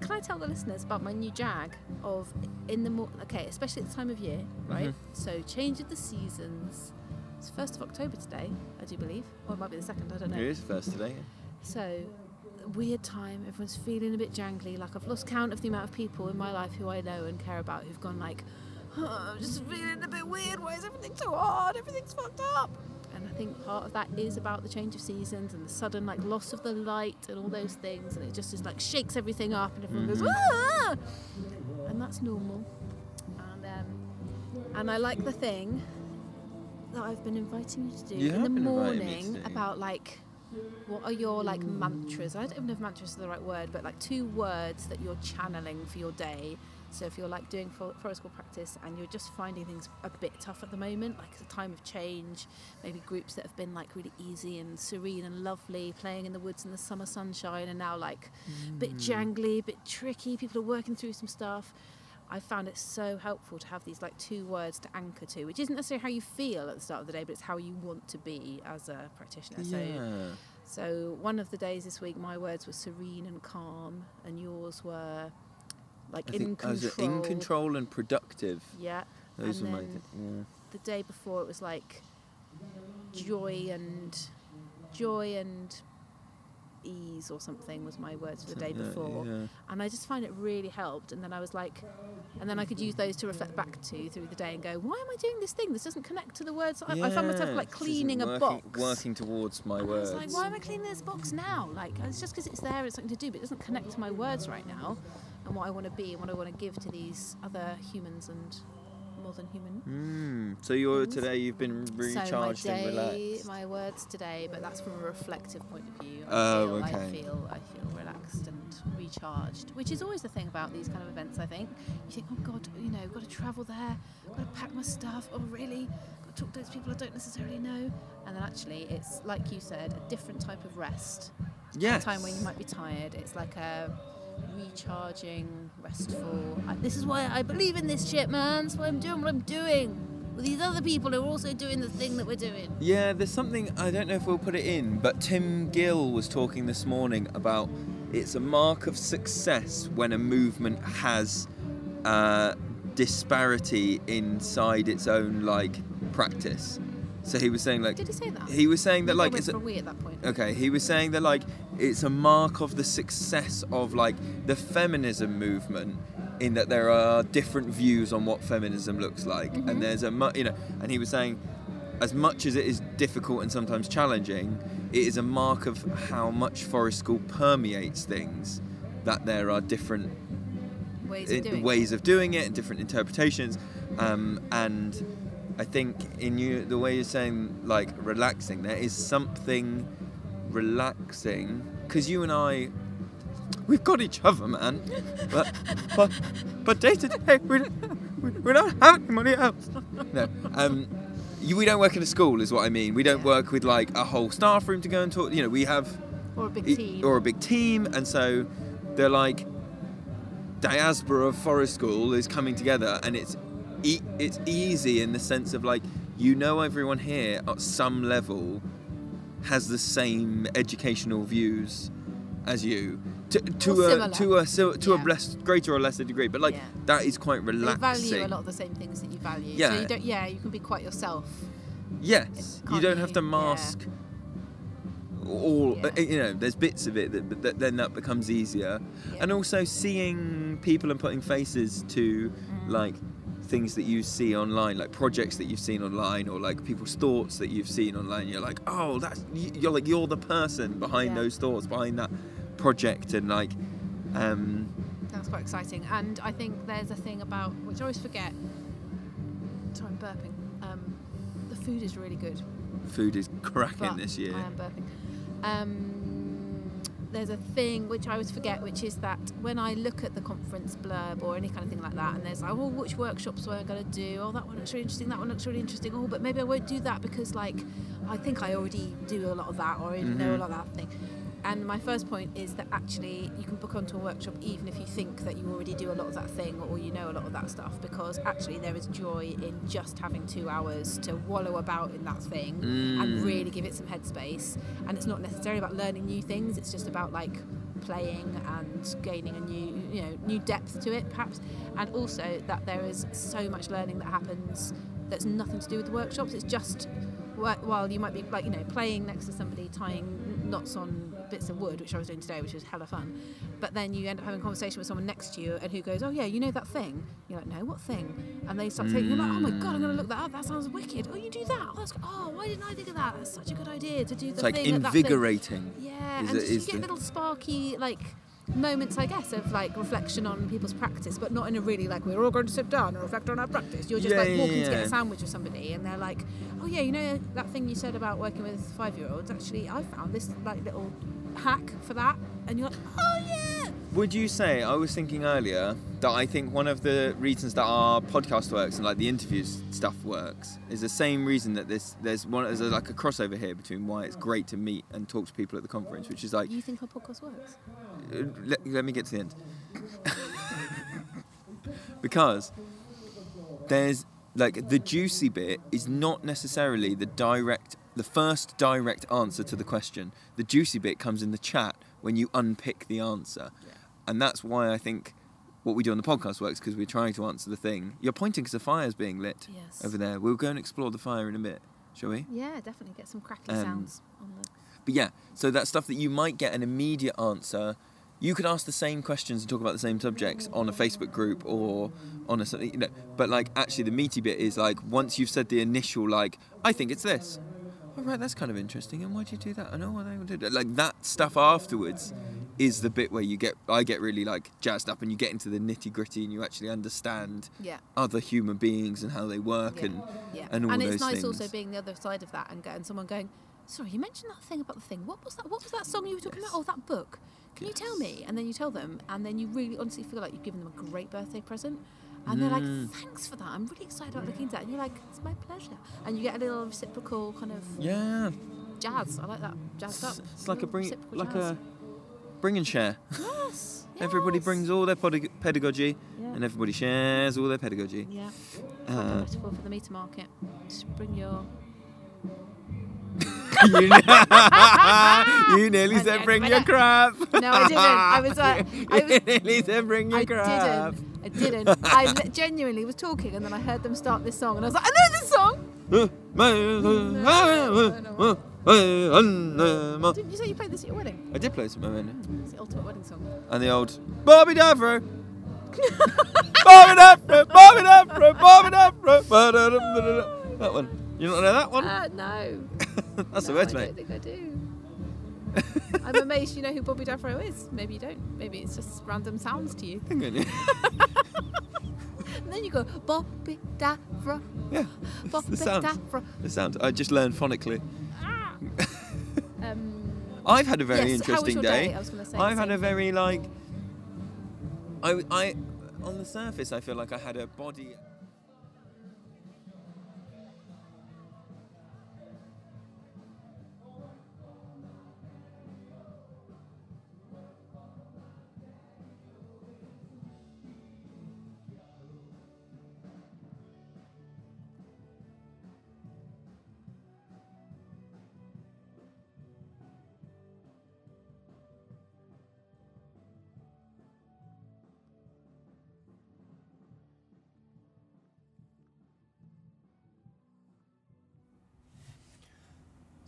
Can I tell the listeners about my new jag of in the more okay, especially at the time of year, right? Mhm. So change of the seasons. It's first of October today, I do believe, or it might be the second. I don't know. It is first today. So, weird time. Everyone's feeling a bit jangly. Like I've lost count of the amount of people in my life who I know and care about who've gone like, oh, I'm just feeling a bit weird. Why is everything so hard? Everything's fucked up. And I think part of that is about the change of seasons and the sudden like loss of the light and all those things, and it just is like shakes everything up, and everyone goes, Mhm. ah! and that's normal. And um, and I like the thing that I've been inviting you to do You in the been inviting me to morning about like what are your like mantras? I don't even know if mantras is the right word, but like two words that you're channeling for your day. So if you're like doing forest school practice and you're just finding things a bit tough at the moment, like it's a time of change, maybe groups that have been like really easy and serene and lovely, playing in the woods in the summer sunshine, and now like a bit Mm. jangly, a bit tricky. People are working through some stuff. I found it so helpful to have these like two words to anchor to, which isn't necessarily how you feel at the start of the day, but it's how you want to be as a practitioner. So, so one of the days this week, my words were serene and calm, and yours were like I in I was oh, control. in control and productive. Yeah. Those and were my. then Yeah. the day before it was like joy and joy and ease or something was my words for the day before yeah. and i just find it really helped and then i was like and then i could use those to reflect back to through the day and go why am i doing this thing this doesn't connect to the words i, I found myself like cleaning a box Working towards my and I words. was like, why am I cleaning this box now? Like, it's just because it's there, it's something to do, but it doesn't connect to my words right now and what I want to be and what I want to give to these other humans and more than human. Mm. So you're today. You've been recharged so my and relaxed. my words today, but that's from a reflective point of view. I Oh, feel, I feel, I feel relaxed and recharged, which is always the thing about these kind of events. I think you think, oh God, you know, got to travel there, got to pack my stuff. Oh really? Got to talk to those people I don't necessarily know. And then actually, it's like you said, a different type of rest. Yes. A time when you might be tired. It's like a recharging, restful. I, this is why I believe in this shit, man. That's why I'm doing what I'm doing. With these other people who are also doing the thing that we're doing. Yeah, there's something I don't know if we'll put it in, but Tim Gill was talking this morning about it's a mark of success when a movement has uh, disparity inside its own like practice. So he was saying like Did he say that? he was saying that like it's a, we at that point. Okay, he was saying that like it's a mark of the success of like the feminism movement in that there are different views on what feminism looks like Mhm. and there's a mu- you know and he was saying as much as it is difficult and sometimes challenging it is a mark of how much forest school permeates things that there are different Ways of doing ways of doing it and different interpretations um, and I think in you the way you're saying like relaxing there is something relaxing because you and I we've got each other man. But but, but day to day we don't, we- don't have anybody else. No um you, we don't work in a school is what I mean. We don't work with like a whole staff room to go and talk you know we have Or a big team. or a big team and so they're like diaspora of forest school is coming together and it's e- it's easy in the sense of like you know everyone here at some level has the same educational views as you to, to a to a so- to Yeah. a less, greater or lesser degree but like Yeah. that is quite relaxing value a lot of the same things that you value. So Yeah. you don't, yeah, you can be quite yourself. yes you don't you? have to Yeah. mask all uh, you know there's bits of it that, that then that becomes easier and also seeing people and putting faces to Mm. like things that you see online like projects that you've seen online or like people's thoughts that you've seen online you're like oh that's you're like you're the person behind Yeah. those thoughts behind that project and like um That's quite exciting. And I think there's a thing about, which I always forget, sorry, I'm burping. Um, the food is really good. Food is cracking this year. I am burping. Um, there's a thing which I always forget, which is that when I look at the conference blurb or any kind of thing like that, and there's like, oh, which workshops were I going to do? Oh, that one looks really interesting. That one looks really interesting. Oh, but maybe I won't do that because, like, I think I already do a lot of that or I know a Mhm. lot of that thing. And my first point is that actually you can book onto a workshop even if you think that you already do a lot of that thing or you know a lot of that stuff because actually there is joy in just having two hours to wallow about in that thing and Mm. really give it some headspace. And it's not necessarily about learning new things, it's just about like playing and gaining a new you know new depth to it perhaps and also that there is so much learning that happens that's nothing to do with the workshops it's just while you might be like you know playing next to somebody tying knots on bits of wood which I was doing today which was hella fun. But then you end up having a conversation with someone next to you and who goes oh yeah you know that thing? You're like no what thing? And they start thinking you're like oh my god I'm gonna look that up. That sounds wicked. Oh you do that? Oh, that's, oh why didn't I think of that? That's such a good idea to do the It's like thing that thing." invigorating. Yeah, is and it- you get the- little sparky like moments, I guess, of like reflection on people's practice, but not in a really like we're all going to sit down and reflect on our practice. You're just Yeah, like yeah, walking to get a sandwich with somebody, and they're like, "Oh yeah, you know that thing you said about working with five-year-olds? Actually, I found this like little hack for that," and you're like, "Oh yeah." Would you say I was thinking earlier that I think one of the reasons that our podcast works and like the interviews stuff works is the same reason that this there's one there's like a crossover here between why it's great to meet and talk to people at the conference, which is like Do You think our podcast works? uh, let, let me get to the end. Because there's like the juicy bit is not necessarily the direct the first direct answer to the question. The juicy bit comes in the chat when you unpick the answer and that's why i think what we do on the podcast works because we're trying to answer the thing you're pointing because the fire's being lit Yes. over there we'll go and explore the fire in a bit shall we Yeah, definitely get some crackly Um, sounds on the. but yeah, so that stuff that you might get an immediate answer. You could ask the same questions and talk about the same subjects on a Facebook group or on a something, you know. But like, actually, the meaty bit is like once you've said the initial like, I think it's this. All right, that's kind of interesting. And why'd you do that? I know why they would do that. Like that stuff afterwards is the bit where you get, I get really like jazzed up, and you get into the nitty gritty, and you actually understand Yeah. other human beings and how they work, and Yeah. and all and it's nice things. also being the other side of that and, go, and someone going, sorry, you mentioned that thing about the thing. What was that? What was that song you were talking about? Oh, that book. Can you tell me? And then you tell them, and then you really honestly feel like you've given them a great birthday present. And they're like, Mm. thanks for that. I'm really excited about looking into that. And you're like, it's my pleasure. And you get a little reciprocal kind of yeah. jazz. I like that. Jazzed up. It's like a bring, like jazz. a bring and share. Yes. Everybody brings all their podig- pedagogy, Yeah. and everybody shares all their pedagogy. Yeah. It's like a Uh, metaphor for the meter market. Just bring your. you, you nearly said bring your crap. No, I didn't. I was uh, like, I was. you nearly said bring your I crap. didn't. I didn't. I genuinely was talking, and then I heard them start this song, and I was like, I know this song. Didn't you say you played this at your wedding? I did play it some momentum. It's the ultimate wedding song. And the old Bobby Davro. Bobby Davro, Bobby Davro, Bobby Davro. That one. You don't know that one? Uh, no. That's the no, words, I mate. don't think I do. I'm amazed you know who Bobby Davro is. Maybe you don't. Maybe it's just random sounds to you. Hang on, yeah. And then you go Bobby Davro. Yeah. Bobby The sound. Davro. The sound. I just learned phonically. Um, I've had a very Yes, how was interesting your day. day? I was gonna say I've had a very like. I, I, on the surface, I feel like I had a body.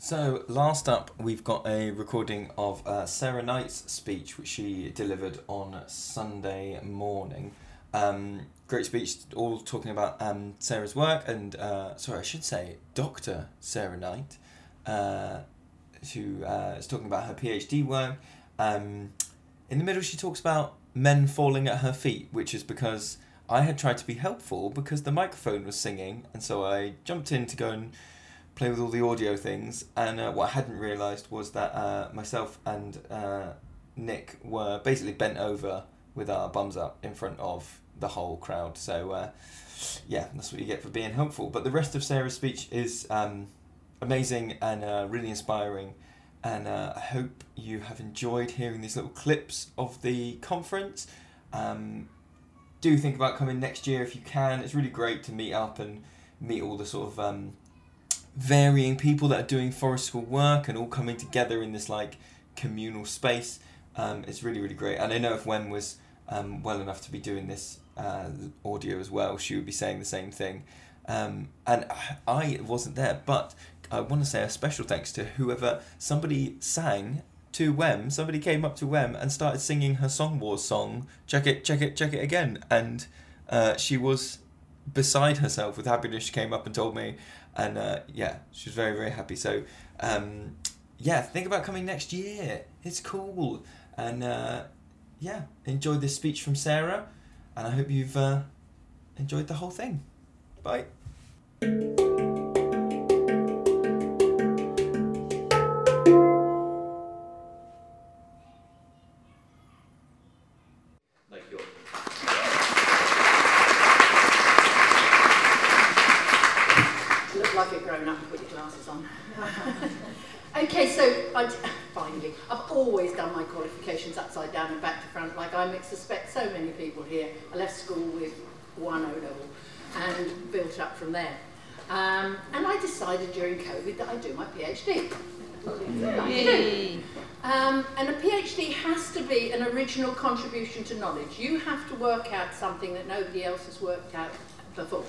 So, last up, we've got a recording of uh, Sara Knight's speech, which she delivered on Sunday morning. Um, great speech, all talking about um, Sara's work, and uh, sorry, I should say Dr. Sarah Knight, uh, who uh, is talking about her PhD work. Um, in the middle, she talks about men falling at her feet, which is because I had tried to be helpful because the microphone was singing, and so I jumped in to go and play with all the audio things. And uh, what I hadn't realised was that uh, myself and uh, Nick were basically bent over with our bums up in front of the whole crowd. So, uh, yeah, that's what you get for being helpful. But the rest of Sara's speech is um, amazing and uh, really inspiring. And uh, I hope you have enjoyed hearing these little clips of the conference. Um, do think about coming next year if you can. It's really great to meet up and meet all the sort of um, varying people that are doing forest school work and all coming together in this like communal space. Um, it's really really great. And I know if Wem was um, well enough to be doing this uh, audio as well, she would be saying the same thing. Um, and I wasn't there, but I want to say a special thanks to whoever somebody sang to Wem. Somebody came up to Wem and started singing her Song Wars song. Check it, check it, check it again. And uh, she was beside herself with happiness. She came up and told me, and uh, yeah, she was very very happy. So um, yeah, think about coming next year. It's cool, and uh, yeah, enjoy this speech from Sara, and I hope you've uh, enjoyed the whole thing. Bye. Original contribution to knowledge. You have to work out something that nobody else has worked out before.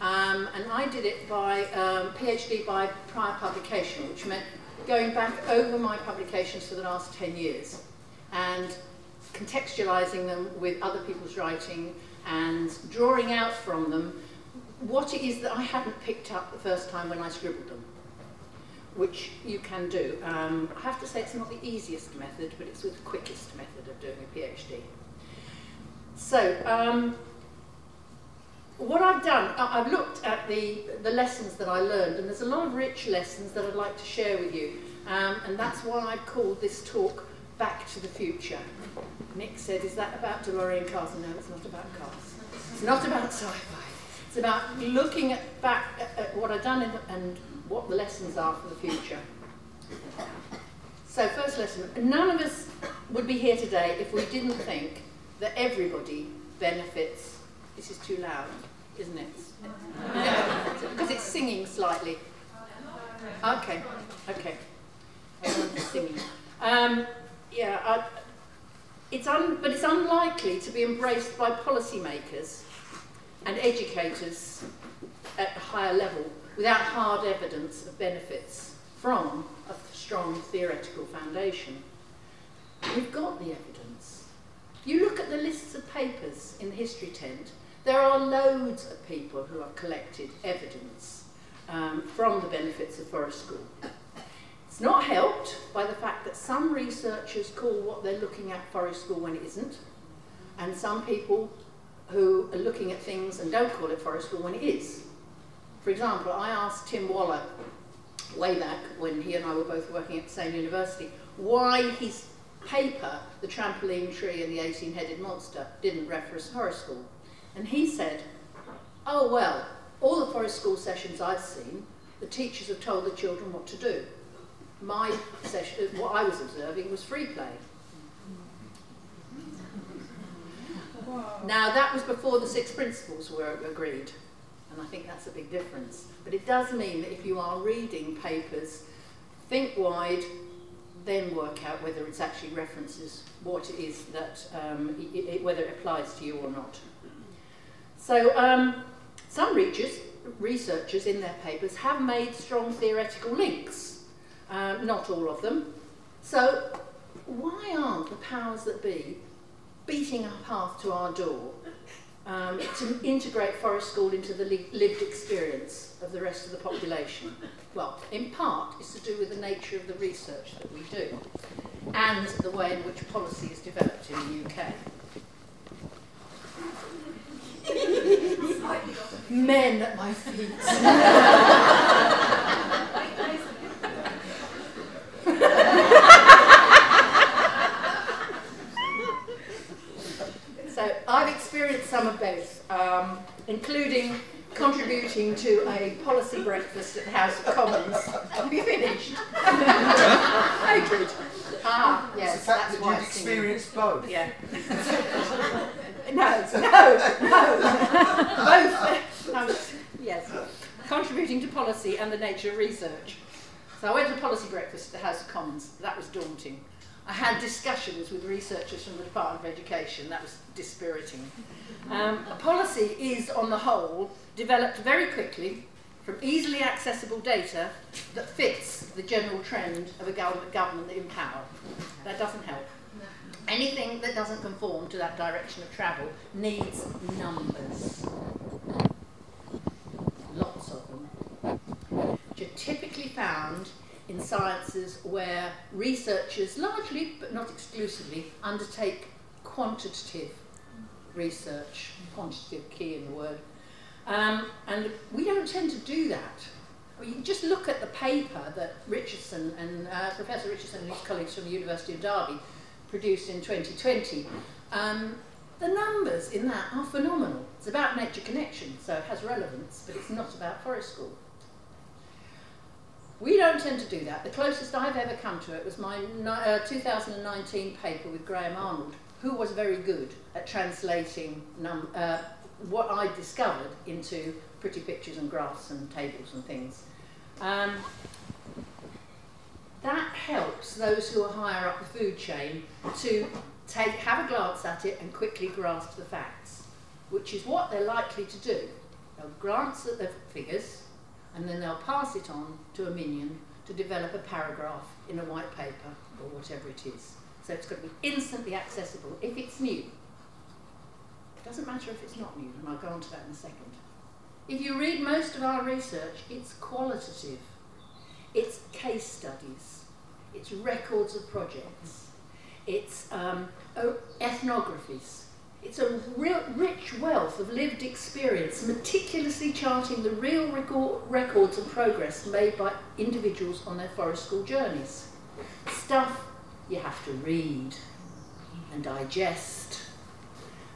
Um, and I did it by um, PhD by prior publication, which meant going back over my publications for the last 10 years and contextualizing them with other people's writing and drawing out from them what it is that I hadn't picked up the first time when I scribbled them, which you can do. Um, I have to say it's not the easiest method, but it's the quickest method of doing a PhD. So, um, what I've done, I've looked at the, the lessons that I learned, and there's a lot of rich lessons that I'd like to share with you. Um, and that's why I've called this talk Back to the Future. Nick said, is that about DeLorean cars? No, it's not about cars. It's not about sci-fi. It's about looking at back at, at what I've done and what the lessons are for the future. So first lesson, none of us would be here today if we didn't think that everybody benefits. This is too loud, isn't it? Because it's singing slightly. Okay, okay. Singing. Um, yeah, I, it's un, but it's unlikely to be embraced by policymakers and educators at a higher level without hard evidence of benefits from a strong theoretical foundation. We've got the evidence. You look at the lists of papers in the history tent, there are loads of people who have collected evidence um, from the benefits of forest school. It's not helped by the fact that some researchers call what they're looking at forest school when it isn't, and some people who are looking at things and don't call it forest school when it is. For example, I asked Tim Waller way back when he and I were both working at the same university why his paper, The Trampoline Tree and the 18-Headed Monster, didn't reference forest school. And he said, oh well, all the forest school sessions I've seen, the teachers have told the children what to do. My session, what I was observing was free play. Now that was before the six principles were agreed, and I think that's a big difference. But it does mean that if you are reading papers, think wide, then work out whether it's actually references what it is that, um, it, it, whether it applies to you or not. So um, some researchers, researchers in their papers have made strong theoretical links, um, not all of them. So why aren't the powers that be beating a path to our door um, to integrate forest school into the li lived experience of the rest of the population? Well, in part, it's to do with the nature of the research that we do and the way in which policy is developed in the UK. men at my feet. so I've experienced some of both, um, including contributing to a policy breakfast at the House of Commons. Have you finished? Hatred. Ah, yes, the fact that's that why you've I've seen it. experienced both. Yeah. no, no, no. Both. No, yes. Contributing to policy and the nature of research. So I went to a policy breakfast at the House of Commons. That was daunting. I had discussions with researchers from the Department of Education. That was dispiriting. Um, policy is, on the whole, developed very quickly from easily accessible data that fits the general trend of a government, in power. That doesn't help. Anything that doesn't conform to that direction of travel needs numbers. Lots of them. Which are typically found in sciences where researchers, largely but not exclusively, undertake quantitative research. Quantitative key in the word. Um, and we don't tend to do that. You just look at the paper that Richardson and uh, Professor Richardson and his colleagues from the University of Derby produced in 2020. Um, the numbers in that are phenomenal. It's about nature connection, so it has relevance, but it's not about forest school. We don't tend to do that. The closest I've ever come to it was my uh, 2019 paper with Graham Arnold, who was very good at translating uh, what I discovered into pretty pictures and graphs and tables and things. Um, that helps those who are higher up the food chain to take, have a glance at it and quickly grasp the facts, which is what they're likely to do. They'll glance at the figures and then they'll pass it on to a minion to develop a paragraph in a white paper or whatever it is. So it's got to be instantly accessible if it's new. It doesn't matter if it's not new, and I'll go on to that in a second. If you read most of our research, it's qualitative. It's case studies. It's records of projects. It's um, ethnographies. It's a rich wealth of lived experience, meticulously charting the real record, records of progress made by individuals on their forest school journeys. Stuff you have to read and digest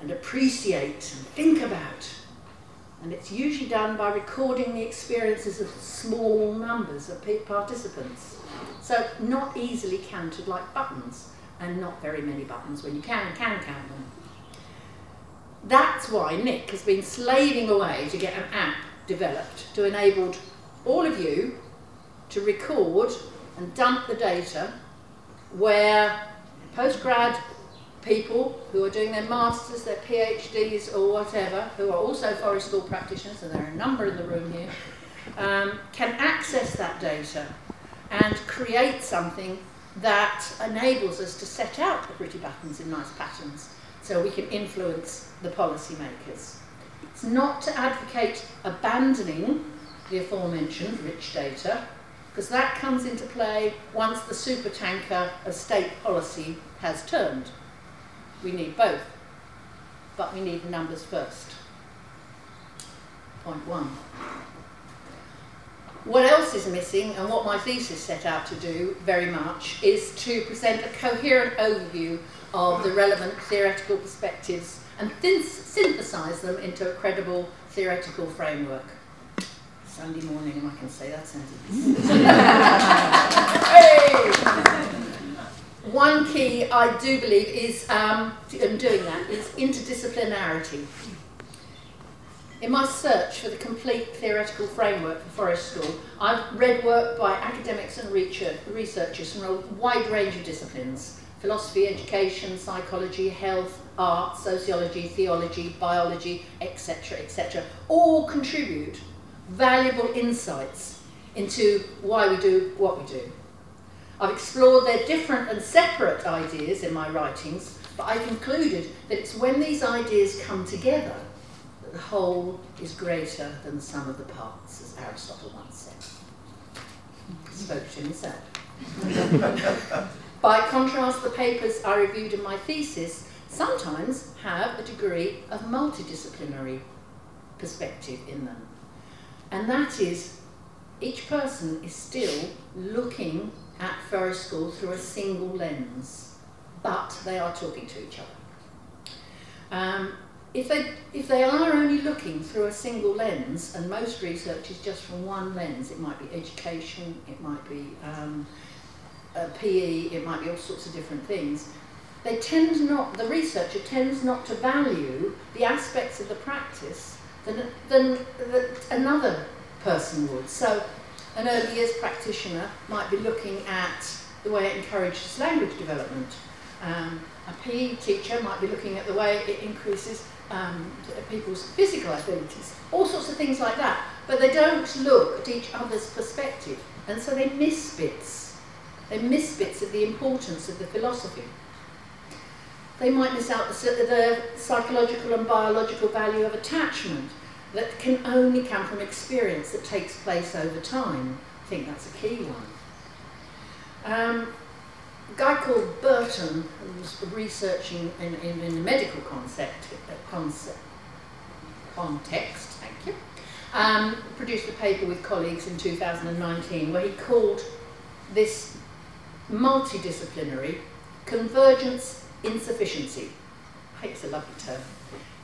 and appreciate and think about. And it's usually done by recording the experiences of small numbers of participants. So not easily counted like buttons, and not very many buttons when you can can count them. That's why Nick has been slaving away to get an app developed to enable all of you to record and dump the data where postgrad people who are doing their masters, their PhDs or whatever, who are also forest school practitioners, and there are a number in the room here, um, can access that data and create something that enables us to set out the pretty buttons in nice patterns so we can influence the policymakers. It's not to advocate abandoning the aforementioned rich data, because that comes into play once the supertanker of state policy has turned. We need both, but we need numbers first. Point one. What else is missing, and what my thesis set out to do very much, is to present a coherent overview of the relevant theoretical perspectives and synthesize them into a credible theoretical framework. Sunday morning, and I can say that sentence. One key I do believe is um, in doing that is interdisciplinarity. In my search for the complete theoretical framework for Forest School, I've read work by academics and researchers from a wide range of disciplines philosophy, education, psychology, health, art, sociology, theology, biology, etc., etc. All contribute valuable insights into why we do what we do. I've explored their different and separate ideas in my writings, but I concluded that it's when these ideas come together that the whole is greater than the sum of the parts, as Aristotle once said. Spoke to himself. By contrast, the papers I reviewed in my thesis sometimes have a degree of multidisciplinary perspective in them. And that is each person is still looking at forest school through a single lens, but they are talking to each other. Um, if they, if they are only looking through a single lens, and most research is just from one lens, it might be education, it might be um, PE, it might be all sorts of different things, they tend not, the researcher tends not to value the aspects of the practice than, than another person would. So an early years practitioner might be looking at the way it encourages language development. Um, a PE teacher might be looking at the way it increases um, people's physical abilities, all sorts of things like that. But they don't look at each other's perspective, and so they miss bits. They miss bits of the importance of the philosophy. They might miss out the, the psychological and biological value of attachment that can only come from experience that takes place over time. I think that's a key one. Um, a guy called Burton, who was researching in, in, in the medical concept, uh, concept, context, thank you, um, produced a paper with colleagues in 2019 where he called this multidisciplinary convergence insufficiency. It's a lovely term.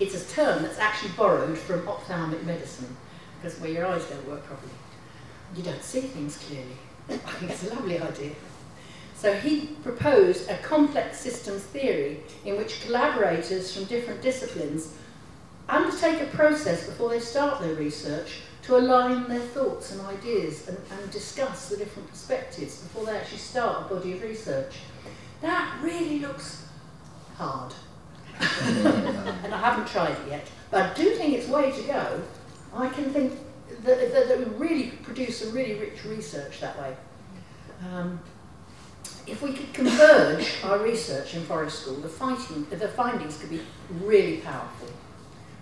It's a term that's actually borrowed from ophthalmic medicine, because where your eyes don't work properly, you don't see things clearly. I think it's a lovely idea. So he proposed a complex systems theory in which collaborators from different disciplines undertake a process before they start their research to align their thoughts and ideas and, and discuss the different perspectives before they actually start a body of research. That really looks hard. and I haven't tried it yet, but I do think it's way to go. I can think that, that, that we really produce some really rich research that way. Um, if we could converge our research in Forest School, the, fighting, the findings could be really powerful.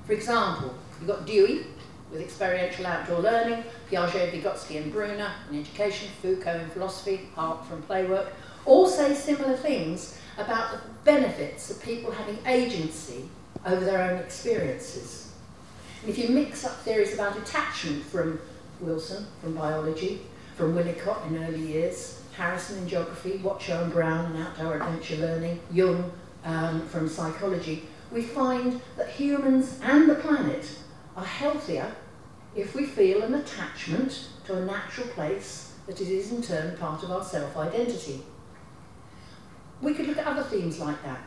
For example, you've got Dewey with experiential outdoor learning, Piaget, Vygotsky and Bruner in education, Foucault in philosophy, Hart from playwork, all say similar things about the benefits of people having agency over their own experiences. And if you mix up theories about attachment from Wilson, from biology, from Winnicott in early years, Harrison in geography, Wattchow and Brown in outdoor adventure learning, Jung um, from psychology, we find that humans and the planet are healthier if we feel an attachment to a natural place that is in turn part of our self-identity. We could look at other themes like that.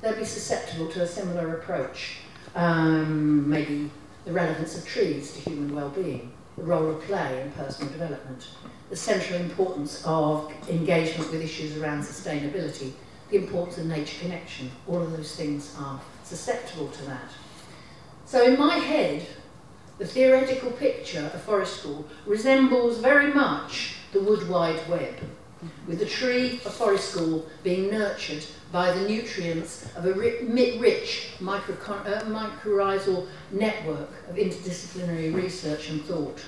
They'd be susceptible to a similar approach. Um, maybe the relevance of trees to human well-being, the role of play in personal development, the central importance of engagement with issues around sustainability, the importance of nature connection, all of those things are susceptible to that. So in my head, the theoretical picture of forest school resembles very much the wood wide web with the tree of forest school being nurtured by the nutrients of a rich uh, mycorrhizal network of interdisciplinary research and thought.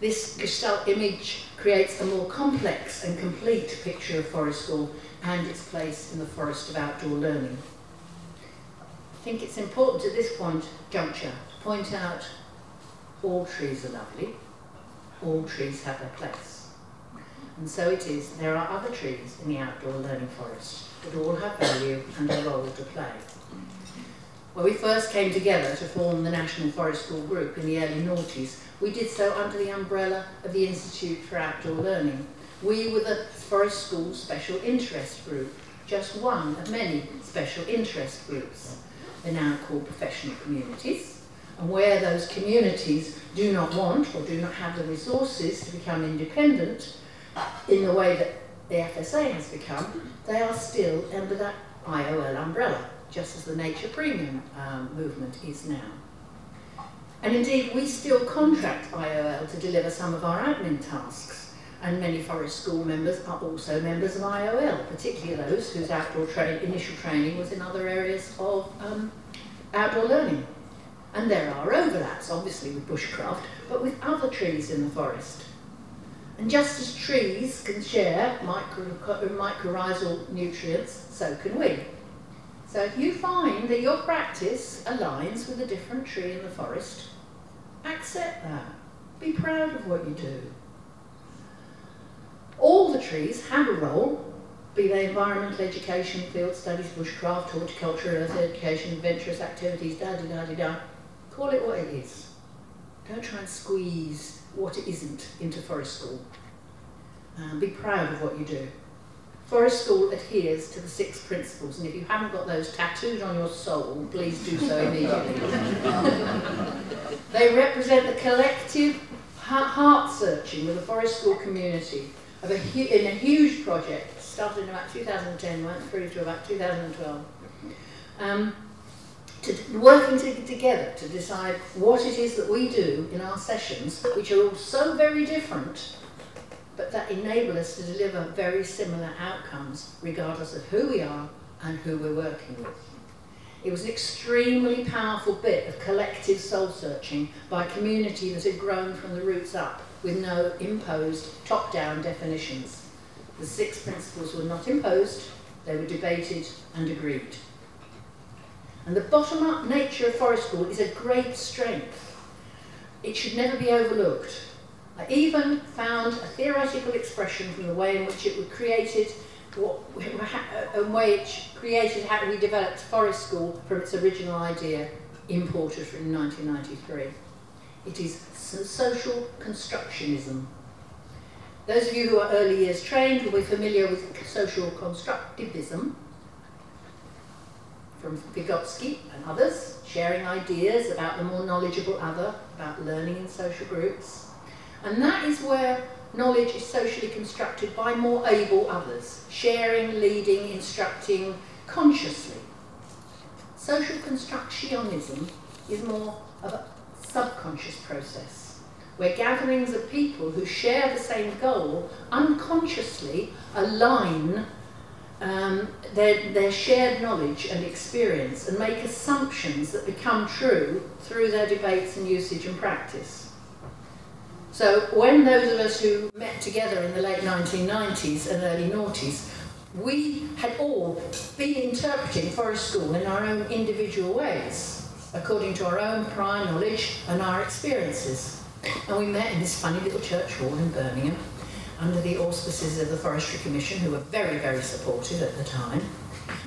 This gestalt image creates a more complex and complete picture of forest school and its place in the forest of outdoor learning. I think it's important at this point, juncture, to point out all trees are lovely, all trees have their place. And so it is, there are other trees in the outdoor learning forest that all have value and a role to play. When we first came together to form the National Forest School Group in the early noughties, we did so under the umbrella of the Institute for Outdoor Learning. We were the Forest School Special Interest Group, just one of many special interest groups. They're now called professional communities, and where those communities do not want or do not have the resources to become independent, in the way that the FSA has become, they are still under that IOL umbrella, just as the nature premium um, movement is now. And indeed, we still contract IOL to deliver some of our admin tasks, and many Forest School members are also members of IOL, particularly those whose outdoor tra initial training was in other areas of um, outdoor learning. And there are overlaps, obviously, with bushcraft, but with other trees in the forest. And just as trees can share micro, mycorrhizal nutrients, so can we. So if you find that your practice aligns with a different tree in the forest, accept that. Be proud of what you do. All the trees have a role, be they environmental education, field studies, bushcraft, horticulture, earth education, adventurous activities, da da da da da. Call it what it is. Don't try and squeeze what isn't into forest school. Um, be proud of what you do. Forest School adheres to the six principles, and if you haven't got those tattooed on your soul, please do so immediately. they represent the collective heart searching with the Forest School community of a hu- in a huge project, started in about 2010, went through to about 2012. Um, to, working to, together to decide what it is that we do in our sessions, which are all so very different, but that enable us to deliver very similar outcomes regardless of who we are and who we're working with. It was an extremely powerful bit of collective soul searching by a community that had grown from the roots up with no imposed top down definitions. The six principles were not imposed, they were debated and agreed. And the bottom up nature of Forest School is a great strength. It should never be overlooked. I even found a theoretical expression from the way in which it was created, what, a way it created how we developed Forest School from its original idea, imported from 1993. It is social constructionism. Those of you who are early years trained will be familiar with social constructivism from Vygotsky and others, sharing ideas about the more knowledgeable other, about learning in social groups. And that is where knowledge is socially constructed by more able others, sharing, leading, instructing consciously. Social constructionism is more of a subconscious process, where gatherings of people who share the same goal unconsciously align um, their, their shared knowledge and experience and make assumptions that become true through their debates and usage and practice. So when those of us who met together in the late 1990s and early noughties, we had all been interpreting Forest School in our own individual ways, according to our own prior knowledge and our experiences. And we met in this funny little church hall in Birmingham under the auspices of the Forestry Commission, who were very, very supportive at the time.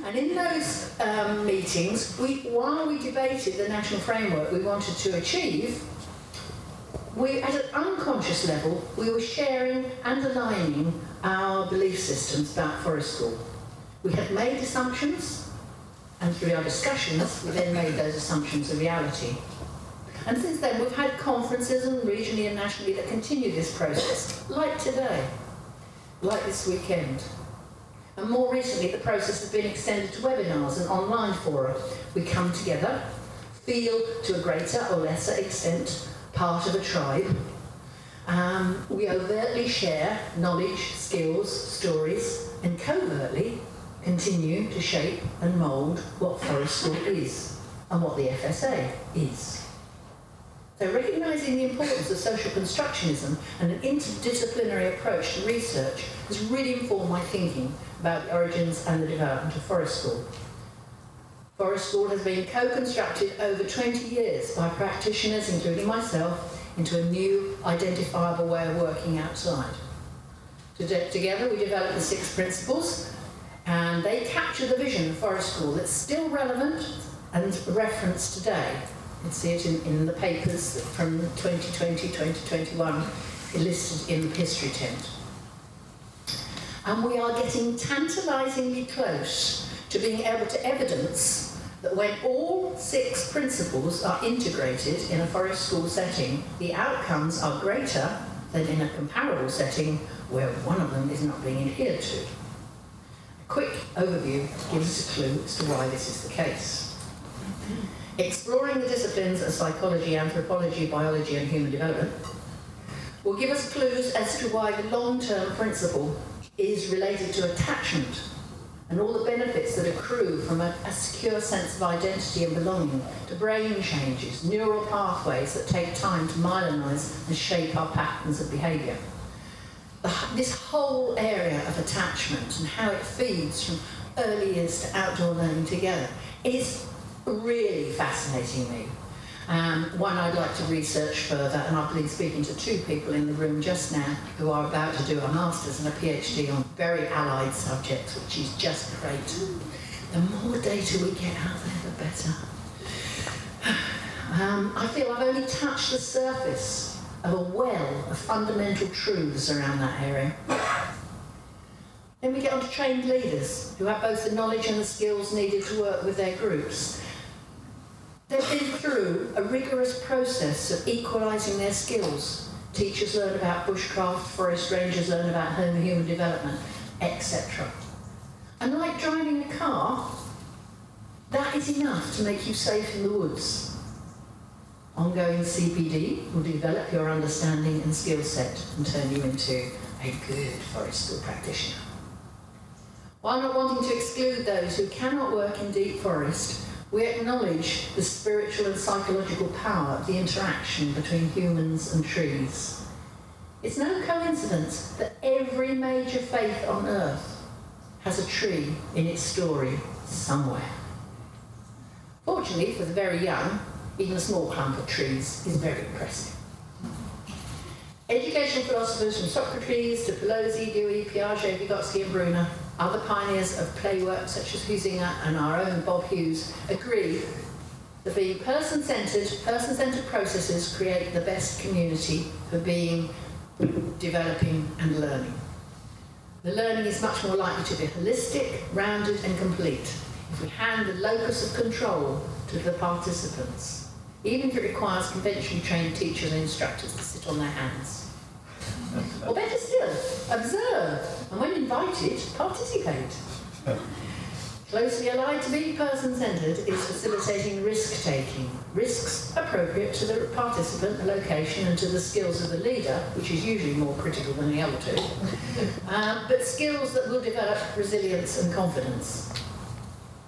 And in those um, meetings, we, while we debated the national framework we wanted to achieve, we, at an unconscious level, we were sharing and aligning our belief systems about Forest School. We had made assumptions, and through our discussions, we then made those assumptions a reality. And since then, we've had conferences and regionally and nationally that continue this process, like today, like this weekend. And more recently, the process has been extended to webinars and online fora. We come together, feel to a greater or lesser extent part of a tribe. Um, we overtly share knowledge, skills, stories, and covertly continue to shape and mould what Forest School is and what the FSA is. So recognising the importance of social constructionism and an interdisciplinary approach to research has really informed my thinking about the origins and the development of Forest School. Forest School has been co-constructed over 20 years by practitioners, including myself, into a new identifiable way of working outside. Together we developed the six principles and they capture the vision of Forest School that's still relevant and referenced today. Can see it in, in the papers from 2020, 2021, listed in the history tent. And we are getting tantalisingly close to being able to evidence that when all six principles are integrated in a forest school setting, the outcomes are greater than in a comparable setting where one of them is not being adhered to. A quick overview gives us a clue as to why this is the case. Exploring the disciplines of psychology, anthropology, biology and human development will give us clues as to why the long-term principle is related to attachment and all the benefits that accrue from a, a, secure sense of identity and belonging, to brain changes, neural pathways that take time to myelinize and shape our patterns of behaviour. This whole area of attachment and how it feeds from early years to outdoor learning together. It's really fascinating me. Um, one I'd like to research further, and I've been speaking to two people in the room just now who are about to do a master's and a PhD on very allied subjects, which is just great. The more data we get out there, the better. Um, I feel I've only touched the surface of a well of fundamental truths around that area. Then we get on to trained leaders who have both the knowledge and the skills needed to work with their groups. They've been through a rigorous process of equalising their skills. Teachers learn about bushcraft, forest rangers learn about home and human development, etc. And like driving a car, that is enough to make you safe in the woods. Ongoing CPD will develop your understanding and skill set and turn you into a good forest school practitioner. While not wanting to exclude those who cannot work in deep forest, we acknowledge the spiritual and psychological power of the interaction between humans and trees. It's no coincidence that every major faith on earth has a tree in its story somewhere. Fortunately for the very young, even a small clump of trees is very impressive. Educational philosophers from Socrates to Pestalozzi, Dewey, Piaget, Vygotsky and Bruner, other pioneers of play work such as Huizinga and our own Bob Hughes agree that being person-centred, person-centred processes create the best community for being, developing and learning. The learning is much more likely to be holistic, rounded and complete if we hand the locus of control to the participants even if it requires conventionally trained teachers and instructors to sit on their hands. or better still, invited, participate. Closely allied to being person-centred is facilitating risk-taking. Risks appropriate to the participant, the location, and to the skills of the leader, which is usually more critical than the other two, uh, but skills that will develop resilience and confidence.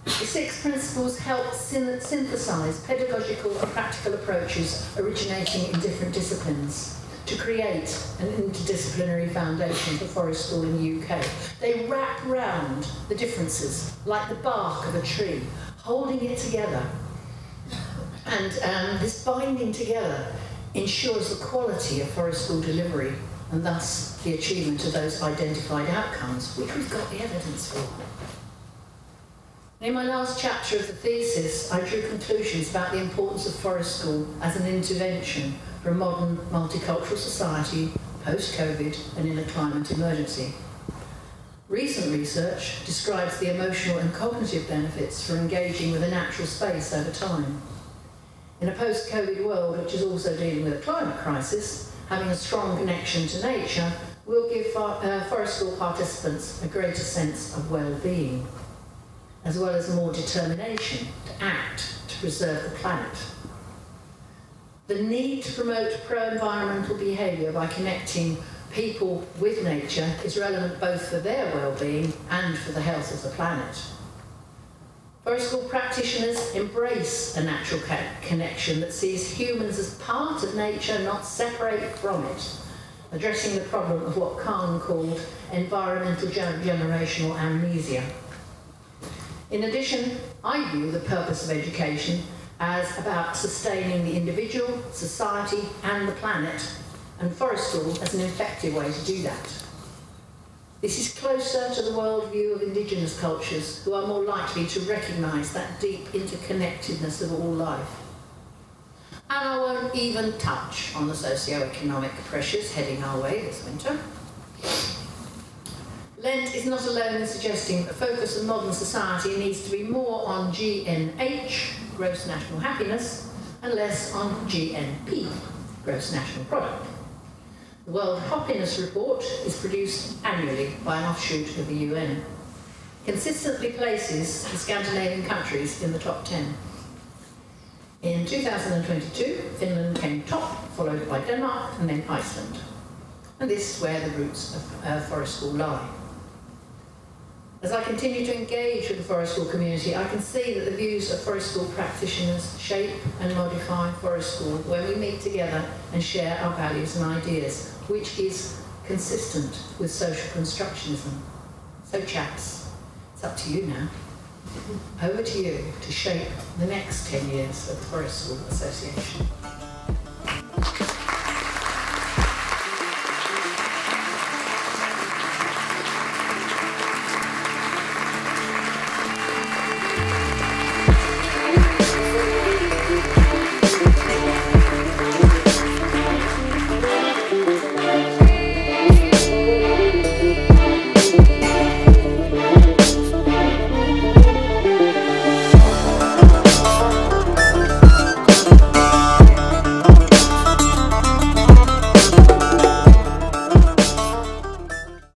The six principles help synthesize pedagogical and practical approaches originating in different disciplines to create an interdisciplinary foundation for forest school in the UK. They wrap round the differences like the bark of a tree, holding it together. And um, this binding together ensures the quality of forest school delivery and thus the achievement of those identified outcomes, which we've got the evidence for. In my last chapter of the thesis, I drew conclusions about the importance of forest school as an intervention for a modern multicultural society post-COVID and in a climate emergency. Recent research describes the emotional and cognitive benefits for engaging with a natural space over time. In a post-COVID world which is also dealing with a climate crisis, having a strong connection to nature will give uh, forest school participants a greater sense of well-being as well as more determination to act to preserve the planet. The need to promote pro-environmental behaviour by connecting people with nature is relevant both for their well-being and for the health of the planet. Forest school practitioners embrace a natural connection that sees humans as part of nature, not separate from it, addressing the problem of what Kahn called environmental generational amnesia. In addition, I view the purpose of education as about sustaining the individual, society and the planet, and forest school as an effective way to do that. This is closer to the worldview of indigenous cultures who are more likely to recognise that deep interconnectedness of all life. And I won't even touch on the socio-economic pressures heading our way this winter. Lent is not alone in suggesting that focus of modern society needs to be more on GNH, gross national happiness, and less on GNP, gross national product. The World Happiness Report is produced annually by an offshoot of the UN. Consistently places the Scandinavian countries in the top 10. In 2022, Finland came top, followed by Denmark and then Iceland. And this is where the roots of uh, Forest School lie. As I continue to engage with the Forest School community, I can see that the views of Forest School practitioners shape and modify Forest School when we meet together and share our values and ideas, which is consistent with social constructionism. So chaps, It's up to you now. Over to you to shape the next 10 years of the Forest School Association.